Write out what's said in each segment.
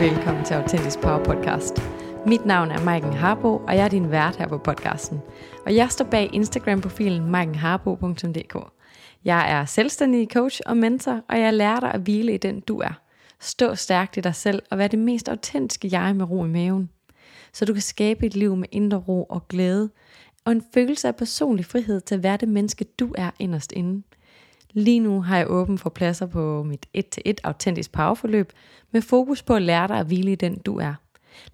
Velkommen til Autentisk Power Podcast. Mit navn er Maiken Harbo, og jeg er din vært her på podcasten. Og jeg står bag Instagram-profilen maikenharbo.dk. Jeg er selvstændig coach og mentor, og jeg lærer dig at hvile i den du er. Stå stærkt i dig selv og være det mest autentiske jeg med ro i maven. Så du kan skabe et liv med indre ro og glæde, og en følelse af personlig frihed til at være det menneske, du er inderst inde. Lige nu har jeg åben for pladser på mit 1-1 autentisk powerforløb med fokus på at lære dig at hvile i den du er.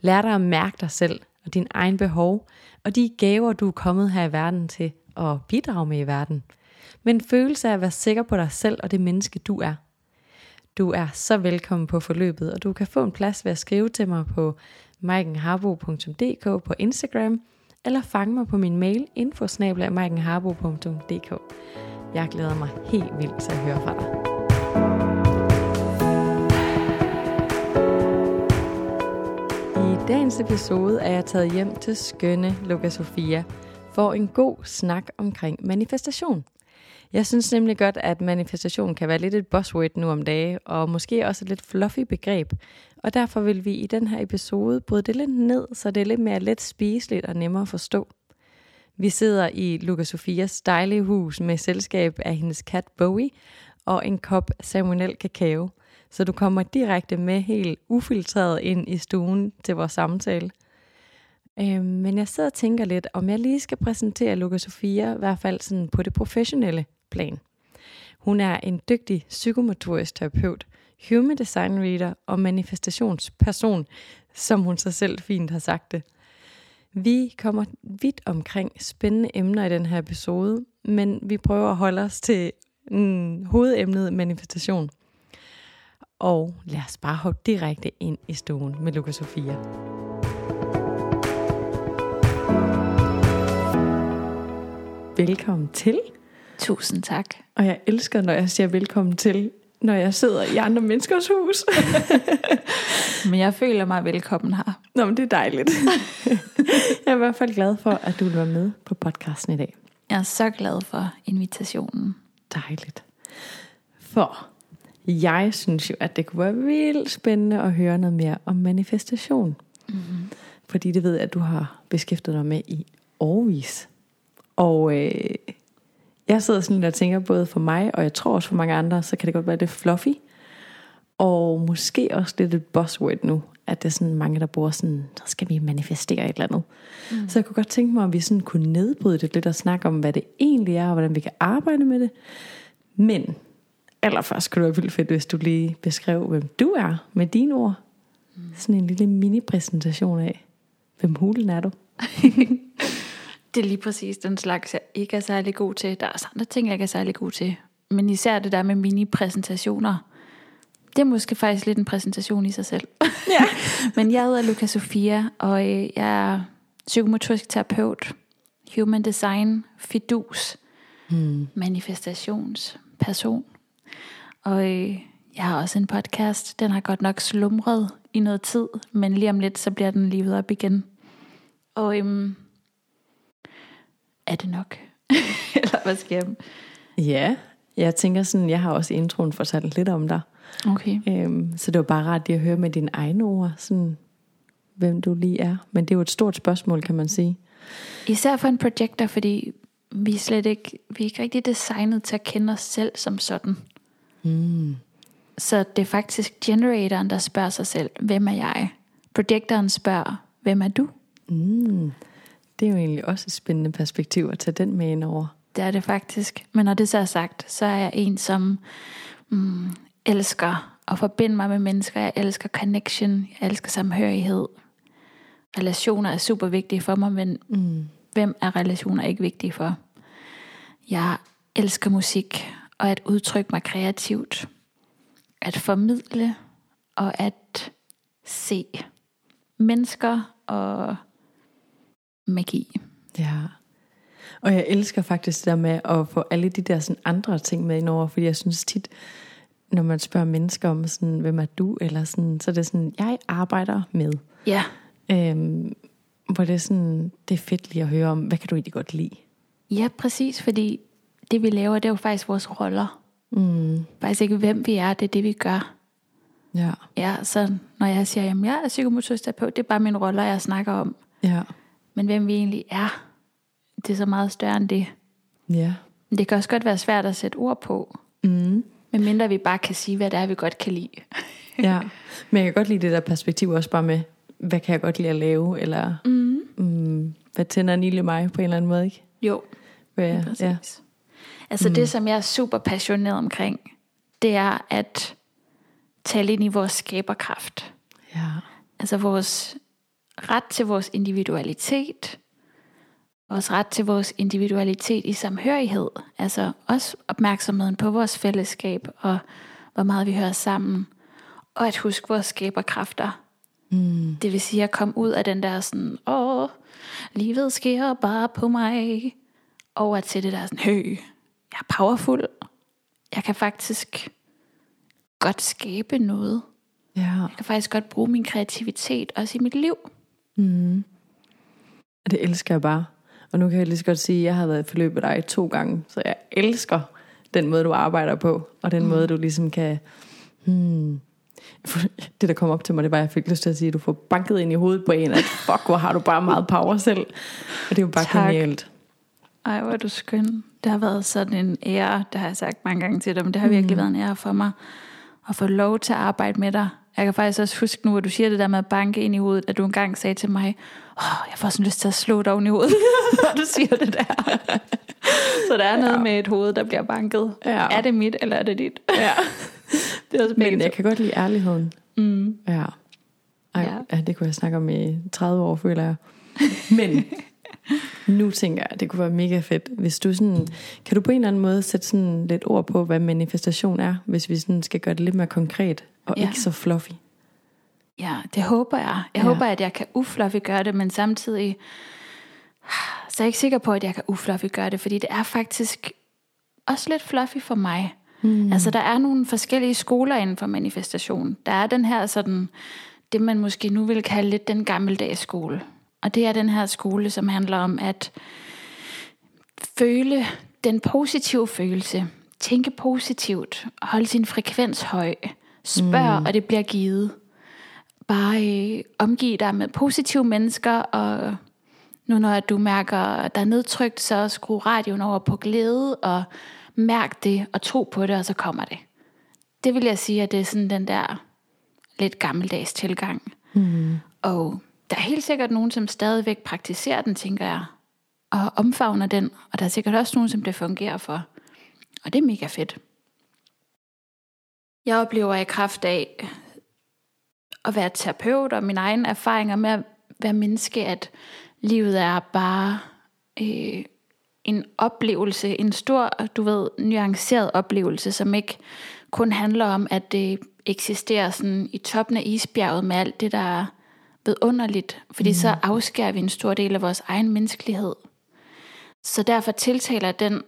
Lær dig at mærke dig selv og din egen behov og de gaver du er kommet her i verden til at bidrage med i verden. Men følelse af at være sikker på dig selv og det menneske du er. Du er så velkommen på forløbet, og du kan få en plads ved at skrive til mig på maikenharbo.dk på Instagram, eller fange mig på min mail infosnabla.maikenharbo.dk. Jeg glæder mig helt vildt til at høre fra dig. I dagens episode er jeg taget hjem til skønne Luca Sofia for en god snak omkring manifestation. Jeg synes nemlig godt, at manifestation kan være lidt et buzzword nu om dage, og måske også et lidt fluffy begreb. Og derfor vil vi i den her episode bryde det lidt ned, så det er lidt mere let spiseligt og nemmere at forstå. Vi sidder i Luca Sofias dejlige hus med selskab af hendes kat Bowie og en kop salmonel kakao. Så du kommer direkte med helt ufiltreret ind i stuen til vores samtale. Øh, men jeg sidder og tænker lidt, om jeg lige skal præsentere Luca Sofia, i hvert fald sådan på det professionelle plan. Hun er en dygtig psykomotorisk terapeut, human design reader og manifestationsperson, som hun så selv fint har sagt det. Vi kommer vidt omkring spændende emner i den her episode, men vi prøver at holde os til mm, hovedemnet manifestation. Og lad os bare hoppe direkte ind i stuen med Luca Sofia. Velkommen til. Tusind tak. Og jeg elsker, når jeg siger velkommen til, når jeg sidder i andre menneskers hus. Men jeg føler mig velkommen her. Nå, men det er dejligt. jeg er i hvert fald glad for, at du vil være med på podcasten i dag. Jeg er så glad for invitationen. Dejligt. For jeg synes jo, at det kunne være vildt spændende at høre noget mere om manifestation. Mm-hmm. Fordi det ved jeg, at du har beskæftiget dig med i årvis. Og øh, jeg sidder sådan lidt og tænker, både for mig, og jeg tror også for mange andre, så kan det godt være lidt fluffy. Og måske også lidt et buzzword nu, at det er sådan mange, der bruger sådan, så skal vi manifestere et eller andet. Mm. Så jeg kunne godt tænke mig, om vi sådan kunne nedbryde det lidt og snakke om, hvad det egentlig er, og hvordan vi kan arbejde med det. Men allerførst kunne det være vildt fedt, hvis du lige beskrev, hvem du er med dine ord. Mm. Sådan en lille mini-præsentation af, hvem hulen er du? det er lige præcis den slags, jeg ikke er særlig god til. Der er også andre ting, jeg ikke er særlig god til. Men især det der med mini-præsentationer. Det er måske faktisk lidt en præsentation i sig selv. Ja. Men jeg hedder Luca Sofia, og øh, jeg er psykomotorisk terapeut, human design, fidus, hmm. manifestationsperson. Og øh, jeg har også en podcast. Den har godt nok slumret i noget tid, men lige om lidt, så bliver den livet op igen. Og øhm, er det nok? Eller hvad skal jeg? Ja, jeg tænker sådan, jeg har også i introen fortalt lidt om dig. Okay. Øhm, så det var bare rart at høre med dine egne ord, sådan, hvem du lige er. Men det er jo et stort spørgsmål, kan man sige. Især for en projekter, fordi vi er slet ikke, vi er ikke rigtig designet til at kende os selv som sådan. Mm. Så det er faktisk generatoren, der spørger sig selv, hvem er jeg? Projektoren spørger, hvem er du? Mm. Det er jo egentlig også et spændende perspektiv at tage den med ind over. Det er det faktisk. Men når det så er sagt, så er jeg en, som mm, elsker at forbinde mig med mennesker. Jeg elsker connection. Jeg elsker samhørighed. Relationer er super vigtige for mig, men mm. hvem er relationer ikke vigtige for? Jeg elsker musik og at udtrykke mig kreativt. At formidle og at se mennesker og magi. Ja. Og jeg elsker faktisk det der med at få alle de der sådan andre ting med ind over, fordi jeg synes tit, når man spørger mennesker om sådan, hvem er du, eller sådan, så er det sådan, jeg arbejder med. Ja. Øhm, hvor det er sådan, det er fedt lige at høre om, hvad kan du egentlig godt lide? Ja, præcis, fordi det vi laver, det er jo faktisk vores roller. Mm. Faktisk ikke hvem vi er, det er det vi gør. Ja. Ja, så når jeg siger, at jeg er psykomotorisk terapeut, det er bare min rolle, jeg snakker om. Ja. Men hvem vi egentlig er, det er så meget større end det. Ja. Men det kan også godt være svært at sætte ord på, Mm. medmindre vi bare kan sige, hvad det er, vi godt kan lide. ja. Men jeg kan godt lide det der perspektiv også bare med, hvad kan jeg godt lide at lave, eller Mm. mm, hvad tænder en i mig på en eller anden måde, ikke? Jo, Hvad, præcis. ja. Altså mm. det, som jeg er super passioneret omkring, det er at tale ind i vores skaberkraft. ja. Altså vores ret til vores individualitet, vores ret til vores individualitet i samhørighed, altså også opmærksomheden på vores fællesskab og hvor meget vi hører sammen, og at huske vores skaberkræfter. Mm. Det vil sige at komme ud af den der sådan, åh, livet sker bare på mig, over til det der sådan, hø, jeg er powerful, jeg kan faktisk godt skabe noget. Ja. Jeg kan faktisk godt bruge min kreativitet også i mit liv. Mm. Det elsker jeg bare. Og nu kan jeg lige så godt sige, at jeg har været i forløb med dig to gange, så jeg elsker den måde, du arbejder på, og den mm. måde, du ligesom kan... Hmm, det, der kom op til mig, det var, at jeg fik lyst til at sige, at du får banket ind i hovedet på en, at fuck, hvor har du bare meget power selv. Og det er jo bare Tak. genialt. Ej, hvor er du skøn. Det har været sådan en ære, det har jeg sagt mange gange til dig, men det har virkelig været en ære for mig at få lov til at arbejde med dig. Jeg kan faktisk også huske nu, at du siger det der med at banke ind i hovedet, at du engang sagde til mig, åh, jeg får sådan lyst til at slå dig oven i hovedet, når du siger det der. Så der er noget med et hoved, der bliver banket. Ja. Er det mit, eller er det dit? Ja. Det er også Men jeg kan godt lide ærligheden. Mm. Ja. Ej, Ja. ja. ja, det kunne jeg snakke om i 30 år, føler jeg. Men nu tænker jeg, at det kunne være mega fedt, hvis du sådan, kan du på en eller anden måde sætte sådan lidt ord på, hvad manifestation er, hvis vi sådan skal gøre det lidt mere konkret, og Ja. ikke så fluffy. Ja, det håber jeg. Jeg Ja. håber, at jeg kan ufluffy gøre det, men samtidig så er jeg ikke sikker på, at jeg kan ufluffy gøre det, fordi det er faktisk også lidt fluffy for mig. Mm. Altså, der er nogle forskellige skoler inden for manifestation. Der er den her sådan, det man måske nu vil kalde lidt den gammeldags skole. Og det er den her skole, som handler om at føle den positive følelse. Tænke positivt. Holde sin frekvens høj. Spørg, mm. og det bliver givet. Bare øh, omgive dig med positive mennesker, og nu når du mærker, at der er nedtrykt, så skru radioen over på glæde, og mærk det, og tro på det, og så kommer det. Det vil jeg sige, at det er sådan den der lidt gammeldags tilgang. Mm. Og der er helt sikkert nogen, som stadigvæk praktiserer den, tænker jeg, og omfavner den, og der er sikkert også nogen, som det fungerer for. Og det er mega fedt. Jeg oplever i kraft af at være terapeut og mine egne erfaringer med at være menneske, at livet er bare øh, en oplevelse, en stor, du ved, nuanceret oplevelse, som ikke kun handler om, at det eksisterer sådan i toppen af isbjerget med alt det, der er vidunderligt, fordi mm. så afskærer vi en stor del af vores egen menneskelighed. Så derfor tiltaler den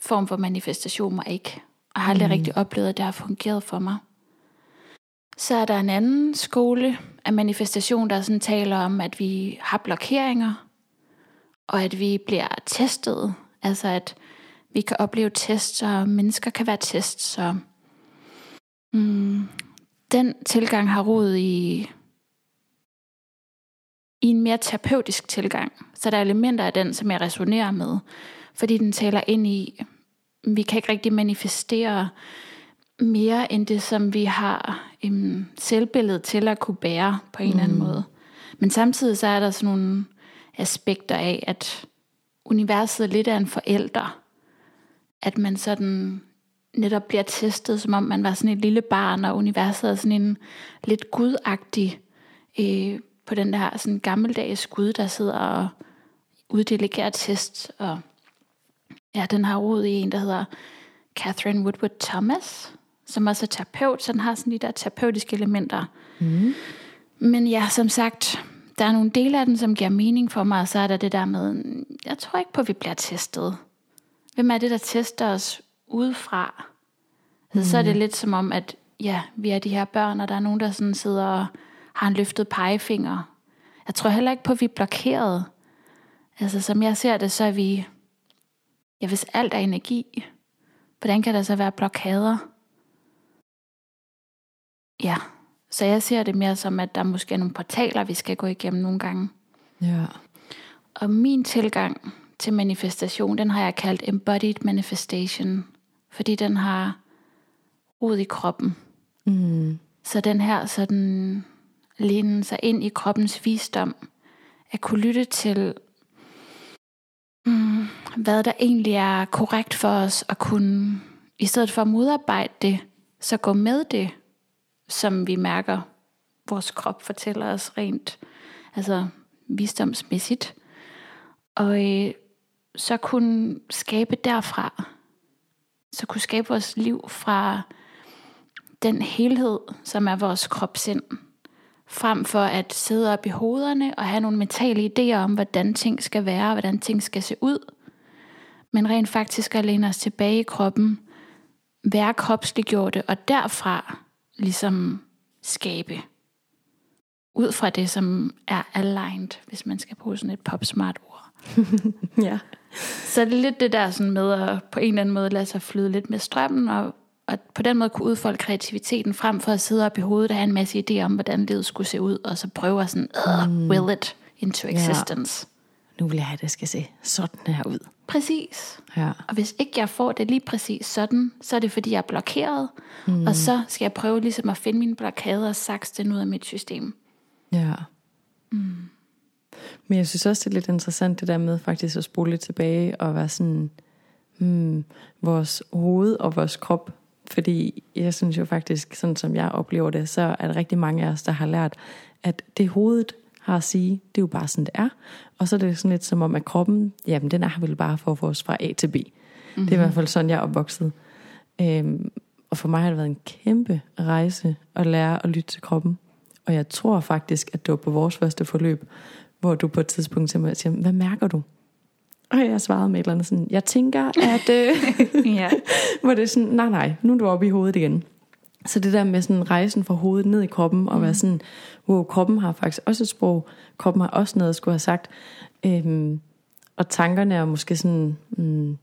form for manifestation mig ikke, og har aldrig mm. rigtig oplevet, at det har fungeret for mig. Så er der en anden skole af manifestation, der sådan taler om, at vi har blokeringer, og at vi bliver testet. Altså at vi kan opleve tests, og mennesker kan være tests. Så mm, den tilgang har rod i, i en mere terapeutisk tilgang. Så der er elementer af den, som jeg resonerer med, fordi den taler ind i, vi kan ikke rigtig manifestere mere end det, som vi har um, selvbilledet til at kunne bære på en mm. eller anden måde. Men samtidig så er der sådan nogle aspekter af, at universet lidt er en forælder. At man sådan netop bliver testet, som om man var sådan et lille barn, og universet er sådan en lidt gudagtig øh, på den der sådan gammeldags gud, der sidder og uddelegerer test. Og ja, den har rod i en, der hedder Catherine Woodward Thomas, som også er terapeut, så den har sådan de der terapeutiske elementer. Mm. Men ja, som sagt, der er nogle dele af den, som giver mening for mig, og så er der det der med, jeg tror ikke på, at vi bliver testet. Hvem er det, der tester os udefra? Mm. Så er det lidt som om, at ja, vi er de her børn, og der er nogen, der sådan sidder og har en løftet pegefinger. Jeg tror heller ikke på, at vi er blokeret. Altså, som jeg ser det, så er vi, ja, hvis alt er energi, hvordan kan der så være blokader? Ja, Så jeg ser det mere som, at der måske er nogle portaler, vi skal gå igennem nogle gange. Ja. Og min tilgang til manifestation, den har jeg kaldt embodied manifestation, fordi den har rod i kroppen. Mm. Så den her sådan læne sig ind i kroppens visdom, at kunne lytte til, mm, hvad der egentlig er korrekt for os, at kunne, i stedet for at modarbejde det, så gå med det, som vi mærker, vores krop fortæller os rent, altså visdomsmæssigt. Og øh, så kunne skabe derfra, så kunne skabe vores liv fra den helhed, som er vores krop-sind frem for at sidde op i hovederne og have nogle mentale idéer om, hvordan ting skal være, hvordan ting skal se ud, men rent faktisk at læne os tilbage i kroppen, være kropsliggjorte, og derfra ligesom skabe. Ud fra det, som er aligned, hvis man skal bruge sådan et popsmart ord. ja. Så det er lidt det der sådan med at på en eller anden måde lade sig flyde lidt med strømmen, og, og på den måde kunne udfolde kreativiteten, frem for at sidde op i hovedet og have en masse idéer om, hvordan livet skulle se ud, og så prøve at sådan, mm. will it into existence. Nu vil jeg have, at det skal se sådan her ud. Præcis. Ja. Og hvis ikke jeg får det lige præcis sådan, så er det fordi, jeg er blokeret. Mm. Og så skal jeg prøve ligesom at finde mine blokader og sakse den ud af mit system. Ja. Mm. Men jeg synes også, det er lidt interessant det der med faktisk at spole lidt tilbage og være sådan, hmm, vores hoved og vores krop. Fordi jeg synes jo faktisk, sådan som jeg oplever det, så er der rigtig mange af os, der har lært, at det hovedet har at sige, det er jo bare sådan, det er. Og så er det sådan lidt som om, at kroppen, jamen den er vel bare for at få os fra A til B. Mm-hmm. Det er i hvert fald sådan, jeg er opvokset. Øhm, og for mig har det været en kæmpe rejse at lære at lytte til kroppen. Og jeg tror faktisk, at det var på vores første forløb, hvor du på et tidspunkt til mig siger, hvad mærker du? Og jeg svarede med et eller andet sådan, jeg tænker, at... Øh, ja. hvor det er sådan, nej nej, nu er du oppe i hovedet igen. Så det der med sådan rejsen fra hovedet ned i kroppen, og mm. være sådan, wow, kroppen har faktisk også et sprog, kroppen har også noget at skulle have sagt. Øhm, og tankerne er måske sådan, mm,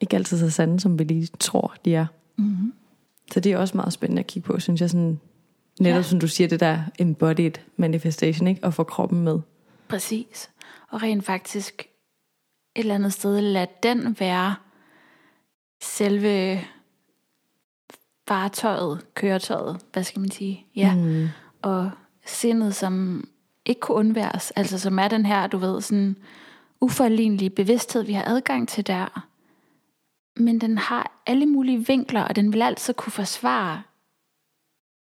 ikke altid så sande, som vi lige tror, de er. Mm. Så det er også meget spændende at kigge på, synes jeg sådan, netop ja. som du siger, det der embodied manifestation, ikke? Og få kroppen med. Præcis. Og rent faktisk et eller andet sted lad den være selve fartøjet, køretøjet, hvad skal man sige? Ja. Mm. Og sindet, som ikke kunne undværes, altså som er den her, du ved, sådan uforlignelige bevidsthed, vi har adgang til der. Men den har alle mulige vinkler, og den vil altid kunne forsvare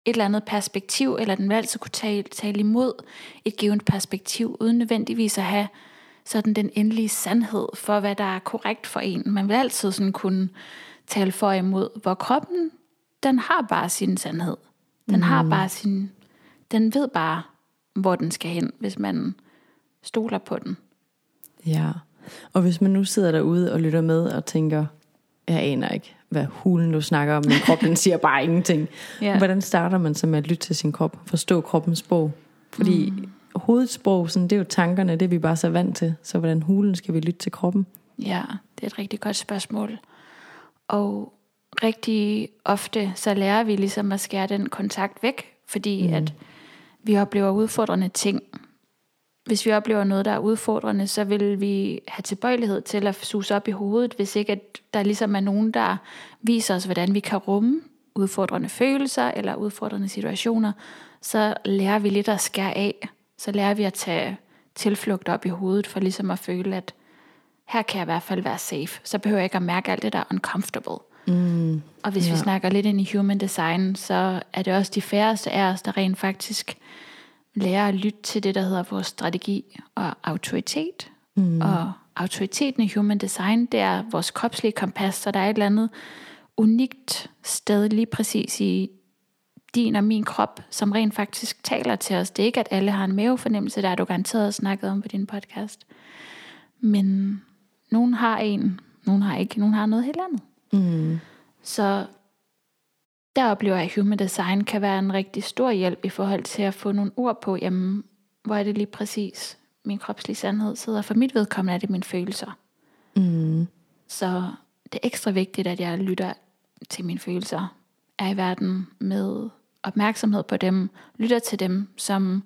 et eller andet perspektiv, eller den vil altid kunne tale, tale imod et givet perspektiv, uden nødvendigvis at have sådan den endelige sandhed for, hvad der er korrekt for en. Man vil altid sådan kunne tale for og imod, hvor kroppen, den har bare sin sandhed. Den mm. har bare sin, den ved bare, hvor den skal hen, hvis man stoler på den. Ja, og hvis man nu sidder derude og lytter med og tænker, jeg aner ikke, hvad hulen du snakker om, min krop den siger bare ingenting. Ja. Hvordan starter man så med at lytte til sin krop, forstå kroppens sprog? Fordi mm. Hovedets sprog, sådan, det er jo tankerne, det er vi bare så vant til. Så hvordan hulen skal vi lytte til kroppen? Ja, det er et rigtig godt spørgsmål. Og rigtig ofte, så lærer vi ligesom at skære den kontakt væk, fordi mm. at vi oplever udfordrende ting. Hvis vi oplever noget, der er udfordrende, så vil vi have tilbøjelighed til at suge op i hovedet, hvis ikke at der ligesom er nogen, der viser os, hvordan vi kan rumme udfordrende følelser eller udfordrende situationer, så lærer vi lidt at skære af. Så lærer vi at tage tilflugt op i hovedet, for ligesom at føle, at her kan jeg i hvert fald være safe. Så behøver jeg ikke at mærke alt det, der er uncomfortable. Mm, og hvis ja. vi snakker lidt ind i human design, så er det også de færreste af os, der rent faktisk lærer at lytte til det, der hedder vores strategi og autoritet. Mm. Og autoriteten i human design, det er vores kropslige kompas, så der er et eller andet unikt sted lige præcis i din og min krop, som rent faktisk taler til os. Det er ikke, at alle har en mavefornemmelse, der er du garanteret snakket om på din podcast. Men nogen har en, nogen har ikke, nogen har noget helt andet. Mm. Så der oplever jeg, at human design kan være en rigtig stor hjælp i forhold til at få nogle ord på, jamen, hvor er det lige præcis, min kropslige sandhed sidder. For mit vedkommende er det mine følelser. Mm. Så det er ekstra vigtigt, at jeg lytter til mine følelser, er i verden med opmærksomhed på dem, lytter til dem som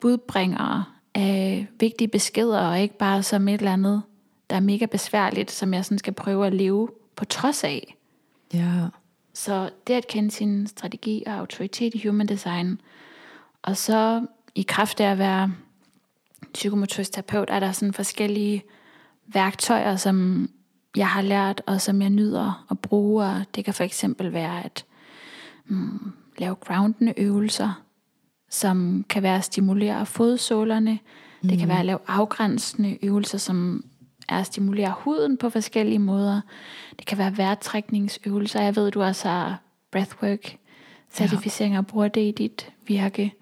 budbringere af vigtige beskeder, og ikke bare som et eller andet, der er mega besværligt, som jeg sådan skal prøve at leve på trods af. Ja. Så det at kende sin strategi og autoritet i human design, og så i kraft af at være psykomotorisk terapeut, er der sådan forskellige værktøjer, som jeg har lært, og som jeg nyder at bruge. Og det kan for eksempel være at mm, lave groundende øvelser, som kan være at stimulere fodsålerne. Mm. Det kan være at lave afgrænsende øvelser, som er at stimulere huden på forskellige måder. Det kan være vejrtrækningsøvelser. Jeg ved, du også har breathwork certificeringer og bruger det i dit virke.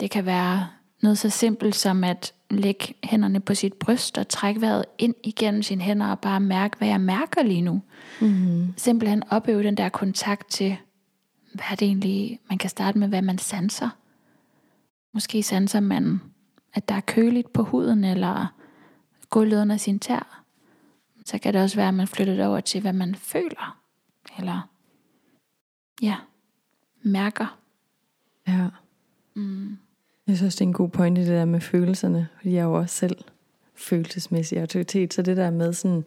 Det kan være noget så simpelt som at lægge hænderne på sit bryst og trække vejret ind igennem sine hænder og bare mærke, hvad jeg mærker lige nu. Mm-hmm. Simpelthen opøve den der kontakt til, hvad er det egentlig, man kan starte med, hvad man sanser. Måske sanser man, at der er køligt på huden, eller gulvet under sin tær. Så kan det også være, at man flytter det over til, hvad man føler. Eller, ja, mærker. Ja. Mm. Jeg synes, det er en god pointe, det der med følelserne. Fordi jeg er jo også selv følelsesmæssig autoritet. Så det der med sådan,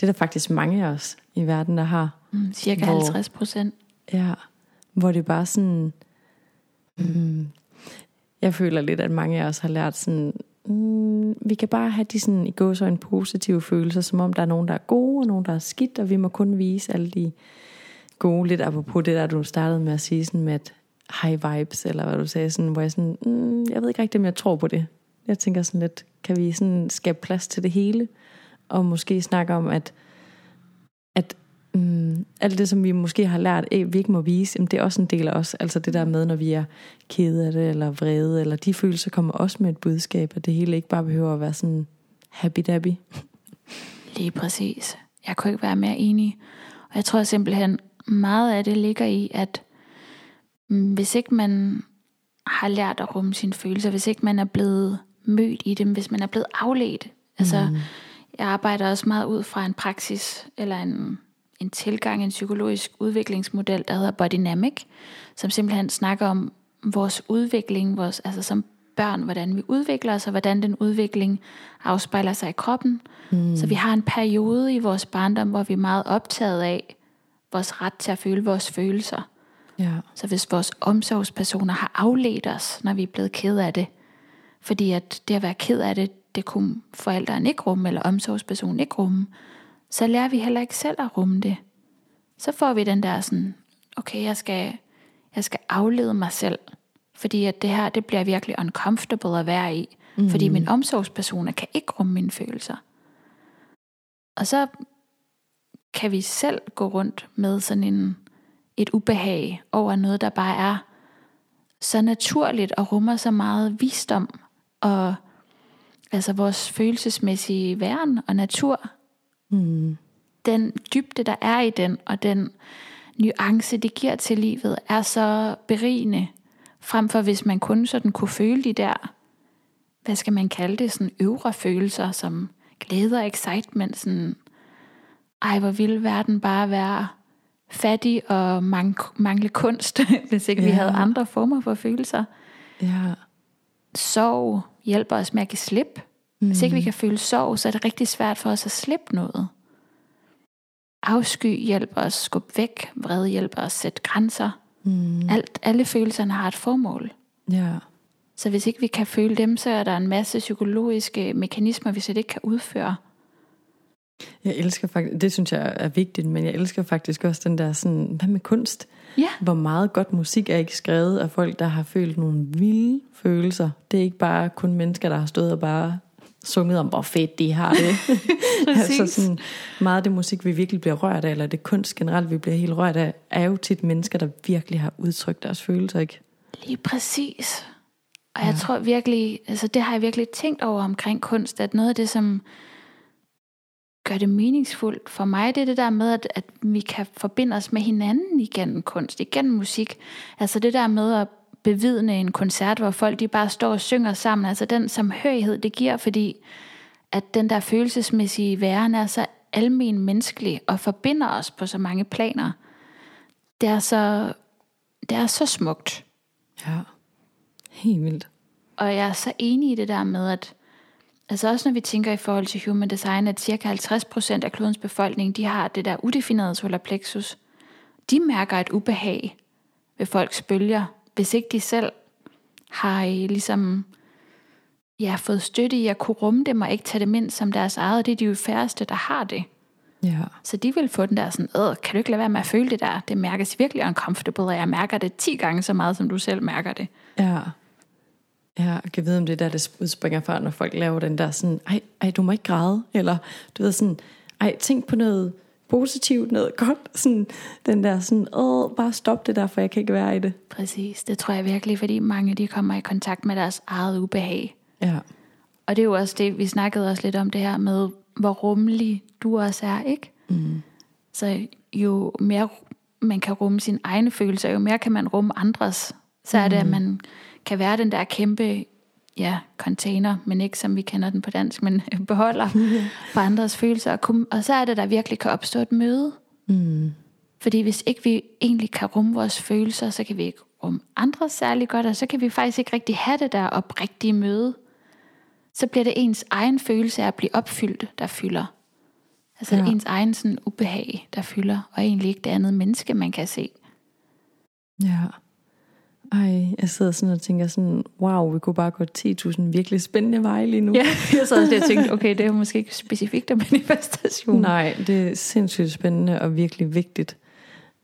det er der faktisk mange af os i verden, der har. Mm, cirka hvor, 50 procent. Ja, hvor det bare sådan, mm, jeg føler lidt, at mange af os har lært sådan, mm, vi kan bare have de sådan i gå så en positive følelser, som om der er nogen, der er gode, og nogen, der er skidt, og vi må kun vise alle de gode, lidt apropos det der, du startede med at sige, sådan med at high vibes, eller hvad du sagde, sådan, hvor jeg sådan, mm, jeg ved ikke rigtig, om jeg tror på det. Jeg tænker sådan lidt, kan vi sådan skabe plads til det hele, og måske snakke om, at mm, alt det, som vi måske har lært, at vi ikke må vise, jamen, det er også en del af os. Altså det der med, når vi er kede af det, eller vrede, eller de følelser kommer også med et budskab, at det hele ikke bare behøver at være sådan happy-dappy. Lige præcis. Jeg kunne ikke være mere enig. Og jeg tror simpelthen, meget af det ligger i, at Mm, hvis ikke man har lært at rumme sine følelser, hvis ikke man er blevet mødt i dem, hvis man er blevet afledt. Altså, mm. jeg arbejder også meget ud fra en praksis, eller en, en tilgang, en psykologisk udviklingsmodel, der hedder Bodynamic, som simpelthen snakker om vores udvikling, vores, altså som børn, hvordan vi udvikler os, og hvordan den udvikling afspejler sig i kroppen. Mm. Så vi har en periode i vores barndom, hvor vi er meget optaget af vores ret til at føle vores følelser. Ja. Så hvis vores omsorgspersoner har afledt os, når vi er blevet ked af det, fordi at det at være ked af det, det kunne forældrene ikke rumme, eller omsorgspersonen ikke rumme, så lærer vi heller ikke selv at rumme det. Så får vi den der sådan, okay, jeg skal, jeg skal aflede mig selv, fordi at det her, det bliver virkelig uncomfortable at være i, mm. fordi mine omsorgspersoner kan ikke rumme mine følelser. Og så kan vi selv gå rundt med sådan en et ubehag over noget, der bare er så naturligt og rummer så meget visdom og altså vores følelsesmæssige væren og natur. Mm. Den dybde, der er i den, og den nuance, det giver til livet, er så berigende, frem for hvis man kun sådan kunne føle de der, hvad skal man kalde det, sådan øvre følelser, som glæder og excitement, sådan, ej, hvor ville verden bare være fattig og mangle kunst, hvis ikke ja. vi havde andre former for følelser. Ja. Sorg hjælper os med at give slip. Mm. Hvis ikke vi mm. kan føle sorg, så er det rigtig svært for os at slippe noget. Afsky hjælper os skubbe væk. Vrede hjælper os sætte grænser. Mm. Alt, alle følelserne har et formål. Ja. Så hvis ikke vi kan føle dem, så er der en masse psykologiske mekanismer, vi slet ikke kan udføre. Jeg elsker faktisk, det synes jeg er vigtigt, men jeg elsker faktisk også den der sådan, hvad med kunst? Ja. Hvor meget godt musik er ikke skrevet af folk, der har følt nogle vilde følelser. Det er ikke bare kun mennesker, der har stået og bare sunget om, hvor fedt de har det. altså sådan, meget af det musik, vi virkelig bliver rørt af, eller det kunst generelt, vi bliver helt rørt af, er jo tit mennesker, der virkelig har udtrykt deres følelser, ikke? Lige præcis. Og jeg ja. tror virkelig, altså det har jeg virkelig tænkt over omkring kunst, at noget af det, som gør det meningsfuldt for mig, det er det der med, at, at vi kan forbinde os med hinanden igennem kunst, igennem musik. Altså det der med at bevidne en koncert, hvor folk de bare står og synger sammen, altså den samhørighed, det giver, fordi at den der følelsesmæssige væren er så almen menneskelig og forbinder os på så mange planer. Det er så det er så smukt. Ja. Helt vildt. Og jeg er så enig i det der med, at altså også når vi tænker i forhold til human design, at cirka 50% af klodens befolkning, de har det der udefinerede solar plexus. De mærker et ubehag ved folks bølger, hvis ikke de selv har øh, ligesom ja, fået støtte i at kunne rumme dem og ikke tage dem ind som deres eget. Det er de jo færreste, der har det. Ja. Så de vil få den der sådan, øh, kan du ikke lade være med at føle det der? Det mærkes virkelig uncomfortable, og jeg mærker det 10 gange så meget, som du selv mærker det. Ja. Ja, og kan vide, om det er der, det udspringer fra, når folk laver den der sådan, ej, ej, du må ikke græde, eller du ved sådan, ej, tænk på noget positivt, noget godt, sådan, den der sådan, åh, bare stop det der, for jeg kan ikke være i det. Præcis, det tror jeg virkelig, fordi mange de kommer i kontakt med deres eget ubehag. Ja, Og det er jo også det, vi snakkede også lidt om det her med, hvor rummelig du også er, ikke? mm. Så jo mere man kan rumme sine egne følelser, jo mere kan man rumme andres. Så er det, at man kan være den der kæmpe ja, container, men ikke som vi kender den på dansk, men beholder for andres følelser. Og, kom, og så er det, der virkelig kan opstå et møde. Mm. Fordi hvis ikke vi egentlig kan rumme vores følelser, så kan vi ikke rumme andre særlig godt, og så kan vi faktisk ikke rigtig have det der oprigtige møde. Så bliver det ens egen følelse af at blive opfyldt, der fylder. Altså ja. ens egen sådan ubehag, der fylder, og egentlig ikke det andet menneske, man kan se. Ja. Ej, jeg sidder sådan og tænker sådan, wow, vi kunne bare gå 10.000 virkelig spændende veje lige nu. Ja, jeg sad og tænkte, okay, det er jo måske ikke specifikt om manifestation. Nej, det er sindssygt spændende og virkelig vigtigt.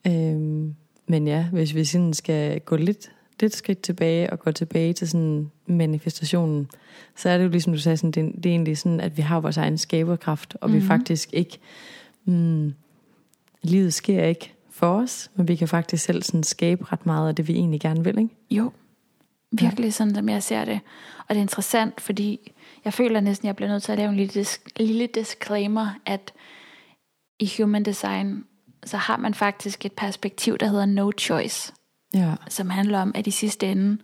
Øhm, men ja, hvis vi sådan skal gå lidt, lidt skridt tilbage og gå tilbage til sådan manifestationen, så er det jo ligesom du sagde, sådan, det, det er egentlig sådan, at vi har vores egen skaberkraft, og mm-hmm. vi faktisk ikke, mm, livet sker ikke for os, men vi kan faktisk selv sådan skabe ret meget af det, vi egentlig gerne vil, ikke? Jo, virkelig sådan, som jeg ser det. Og det er interessant, fordi jeg føler næsten, at jeg bliver nødt til at lave en lille, dis- lille disclaimer, at i human design, så har man faktisk et perspektiv, der hedder no choice, Ja, som handler om, at i sidste ende,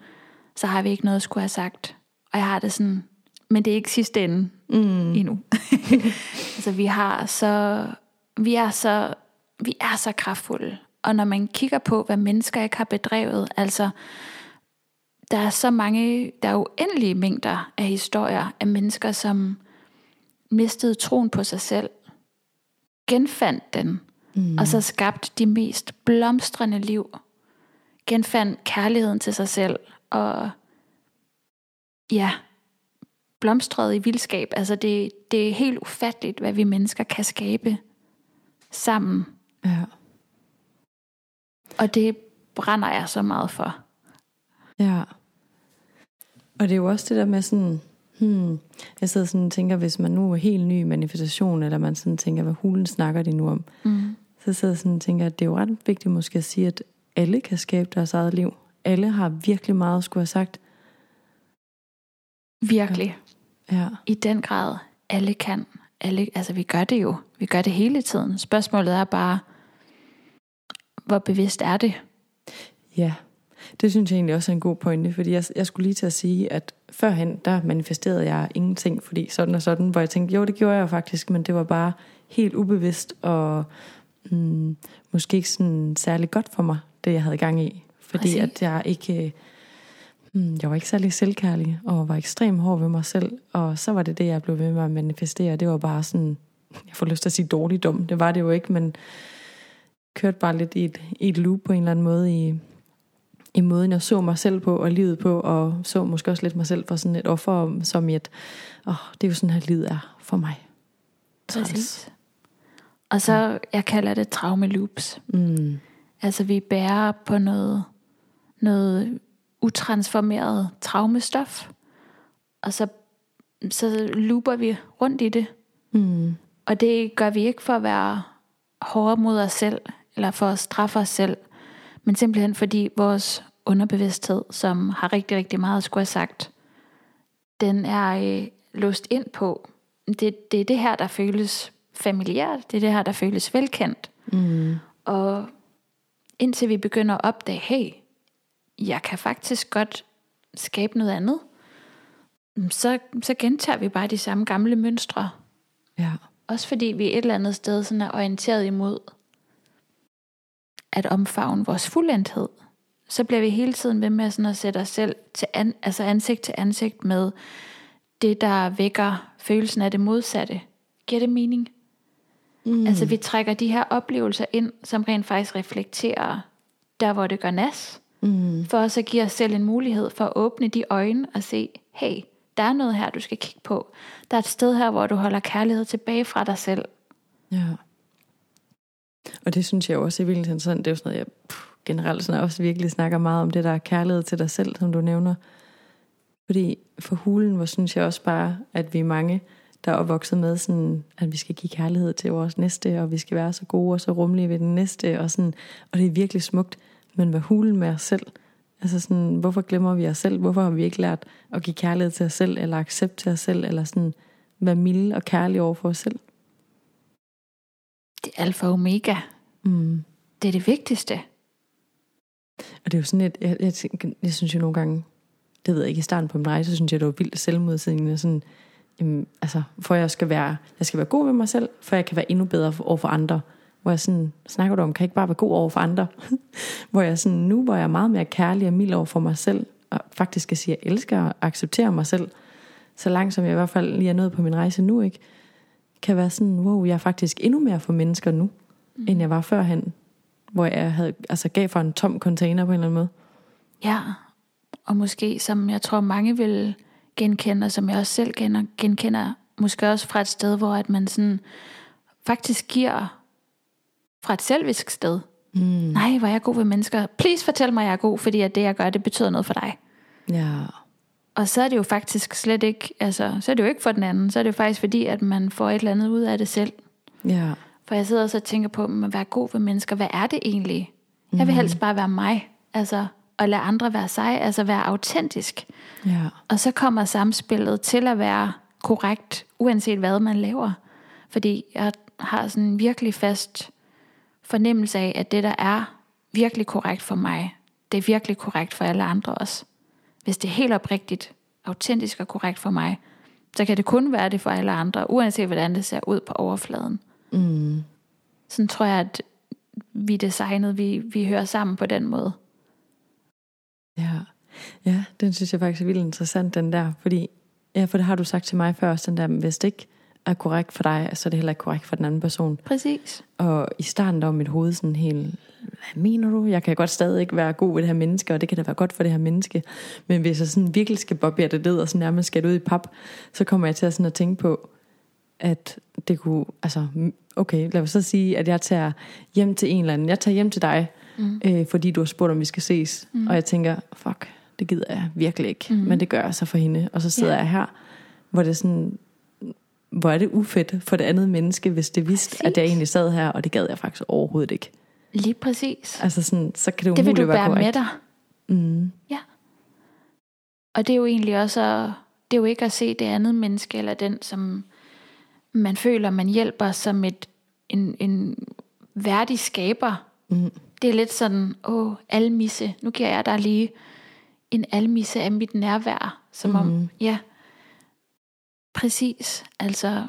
så har vi ikke noget at skulle have sagt. Og jeg har det sådan, men det er ikke sidste ende mm. endnu. altså vi har så, vi er så, vi er så kraftfulde. Og når man kigger på, hvad mennesker ikke har bedrevet, altså der er så mange, der er uendelige mængder af historier af mennesker, som mistede troen på sig selv, genfandt den, mm. og så skabte de mest blomstrende liv, genfandt kærligheden til sig selv, og ja, blomstrede i vildskab. Altså det, det er helt ufatteligt, hvad vi mennesker kan skabe sammen. Ja, Og det brænder jeg så meget for. Ja. Og det er jo også det der med sådan, hmm, jeg sidder sådan og tænker, hvis man nu er helt ny i manifestation, eller man sådan tænker, hvad hulen snakker de nu om, Mm. så sidder jeg sådan og tænker, at det er jo ret vigtigt måske at sige, at alle kan skabe deres eget liv. Alle har virkelig meget at skulle have sagt. Virkelig. Ja, I den grad. Alle kan. Alle, altså vi gør det jo. Vi gør det hele tiden. Spørgsmålet er bare, hvor bevidst er det? ja. Det synes jeg egentlig også er en god pointe, fordi jeg, jeg skulle lige til at sige, at førhen, der manifesterede jeg ingenting, fordi sådan og sådan, hvor jeg tænkte, jo, det gjorde jeg faktisk, men det var bare helt ubevidst, og mm, måske ikke sådan særlig godt for mig, det jeg havde gang i. Fordi Præcis. at jeg ikke, mm, jeg var ikke særlig selvkærlig, og var ekstremt hård ved mig selv, og så var det det, jeg blev ved med at manifestere. Det var bare sådan, jeg får lyst til at sige dårligdom, det var det jo ikke, men kørte bare lidt i et, i et loop på en eller anden måde i, i måden, jeg så mig selv på og livet på, og så måske også lidt mig selv for sådan et offer, som i et, åh, det er jo sådan her, livet er for mig. Træls. Præcis. Og så, jeg kalder det traume loops. Mm. Altså vi bærer på noget, noget utransformeret traumestof, og så, så looper vi rundt i det. Mm. Og det gør vi ikke for at være hårde mod os selv, eller for at straffe os selv, men simpelthen fordi vores underbevidsthed, som har rigtig, rigtig meget at skulle have sagt, den er øh, låst ind på. Det, det er det her, der føles familiært, det er det her, der føles velkendt. Mm. Og indtil vi begynder at opdage, hey, jeg kan faktisk godt skabe noget andet, så, så gentager vi bare de samme gamle mønstre. Ja. Også fordi vi et eller andet sted sådan er orienteret imod at omfavne vores fuldendthed. så bliver vi hele tiden ved med sådan at sætte os selv til an, altså ansigt til ansigt med det, der vækker følelsen af det modsatte. Giver det mening? Mm. Altså vi trækker de her oplevelser ind, som rent faktisk reflekterer der, hvor det gør nas. Mm. For også at give os selv en mulighed for at åbne de øjne og se, hey, der er noget her, du skal kigge på. Der er et sted her, hvor du holder kærlighed tilbage fra dig selv. Ja. Og det synes jeg også er virkelig interessant. Det er jo sådan noget, jeg pff, generelt sådan også virkelig snakker meget om det der kærlighed til dig selv, som du nævner. Fordi for hulen, hvor synes jeg også bare, at vi er mange, der er opvokset med sådan, at vi skal give kærlighed til vores næste, og vi skal være så gode og så rummelige ved den næste, og sådan, og det er virkelig smukt, men hvad hulen med os selv? Altså sådan, hvorfor glemmer vi os selv? Hvorfor har vi ikke lært at give kærlighed til os selv, eller accept til os selv, eller sådan, være milde og kærlige over for os selv? Det er alfa og omega. Mm. Det er det vigtigste. Og det er jo sådan et, jeg, jeg, jeg, jeg synes jo nogle gange, det ved jeg ikke, i starten på min rejse, så synes jeg, det var vildt selvmodsigende, sådan, jamen, altså, for jeg skal være, jeg skal være god ved mig selv, for jeg kan være endnu bedre over for andre. Hvor jeg sådan, snakker du om, kan jeg ikke bare være god over for andre? hvor jeg sådan, nu hvor jeg er meget mere kærlig og mild over for mig selv, og faktisk skal sige, at jeg elsker og accepterer mig selv, så langt som jeg i hvert fald lige er nået på min rejse nu, ikke? Kan være sådan, wow, jeg er faktisk endnu mere for mennesker nu, mm. end jeg var førhen, hvor jeg havde, altså gav for en tom container på en eller anden måde. Ja, og måske som jeg tror mange vil genkende, og som jeg også selv genkender, måske også fra et sted, hvor at man sådan faktisk giver fra et selvisk sted. Mm. Nej, hvor er jeg god ved mennesker. Please fortæl mig, at jeg er god, fordi at det, jeg gør, det betyder noget for dig. Ja. Og så er det jo faktisk slet ikke, altså, så er det jo ikke for den anden, så er det jo faktisk fordi, at man får et eller andet ud af det selv. Ja. For jeg sidder også og tænker på, at være god ved mennesker, hvad er det egentlig? Mm. Jeg vil helst bare være mig, altså, og lade andre være sig, altså være autentisk. Ja. Og så kommer samspillet til at være korrekt, uanset hvad man laver. Fordi jeg har sådan en virkelig fast fornemmelse af, at det, der er virkelig korrekt for mig, det er virkelig korrekt for alle andre også. Hvis det er helt oprigtigt, autentisk og korrekt for mig, så kan det kun være det for alle andre, uanset hvordan det ser ud på overfladen. Mm. Sådan tror jeg, at vi designet, vi, vi hører sammen på den måde. Ja. ja, den synes jeg faktisk er vildt interessant, den der. Fordi, ja, for det har du sagt til mig før, den der, hvis det ikke er korrekt for dig, så er det heller ikke korrekt for den anden person. Præcis. Og i starten der var mit hoved sådan helt, hvad mener du? Jeg kan godt stadig ikke være god ved det her menneske, og det kan da være godt for det her menneske. Men hvis jeg sådan virkelig skal bobbe det ned, og sådan nærmest skal ud i pap, så kommer jeg til at, sådan at tænke på, at det kunne, altså, okay, lad os så sige, at jeg tager hjem til en eller anden. Jeg tager hjem til dig, mm. øh, fordi du har spurgt, om vi skal ses. Mm. Og jeg tænker, fuck, det gider jeg virkelig ikke. Mm. Men det gør jeg så for hende. Og så sidder yeah. jeg her, hvor det er sådan, hvor er det ufedt for det andet menneske, hvis det vidste, præcis. at jeg egentlig sad her, og det gad jeg faktisk overhovedet ikke. Lige præcis. Altså sådan, så kan det, det vil du være med dig. Mm. Ja. Og det er jo egentlig også, det er jo ikke at se det andet menneske, eller den, som man føler, man hjælper som et, en, en værdig skaber. Mm. Det er lidt sådan, åh, almisse, nu giver jeg dig lige en almisse af mit nærvær, som mm. om, ja, præcis, altså,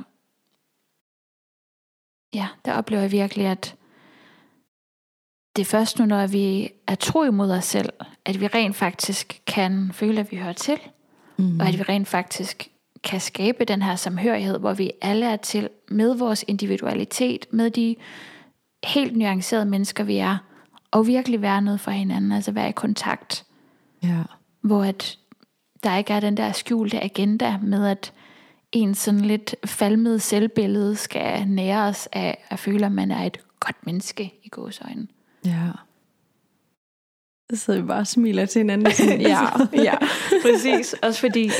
ja, der oplever jeg virkelig, at det er først nu, når vi er tro imod os selv, at vi rent faktisk kan føle, at vi hører til, mm. og at vi rent faktisk kan skabe den her samhørighed, hvor vi alle er til med vores individualitet, med de helt nuancerede mennesker, vi er, og virkelig være noget for hinanden, altså være i kontakt. Ja. Hvor at der ikke er den der skjulte agenda med, at en sådan lidt falmet selvbillede skal nære os af at føle, at man er et godt menneske i gåsøjne. Ja. Så sidder vi bare og smiler til hinanden. Sådan, ja, ja, præcis. Også fordi,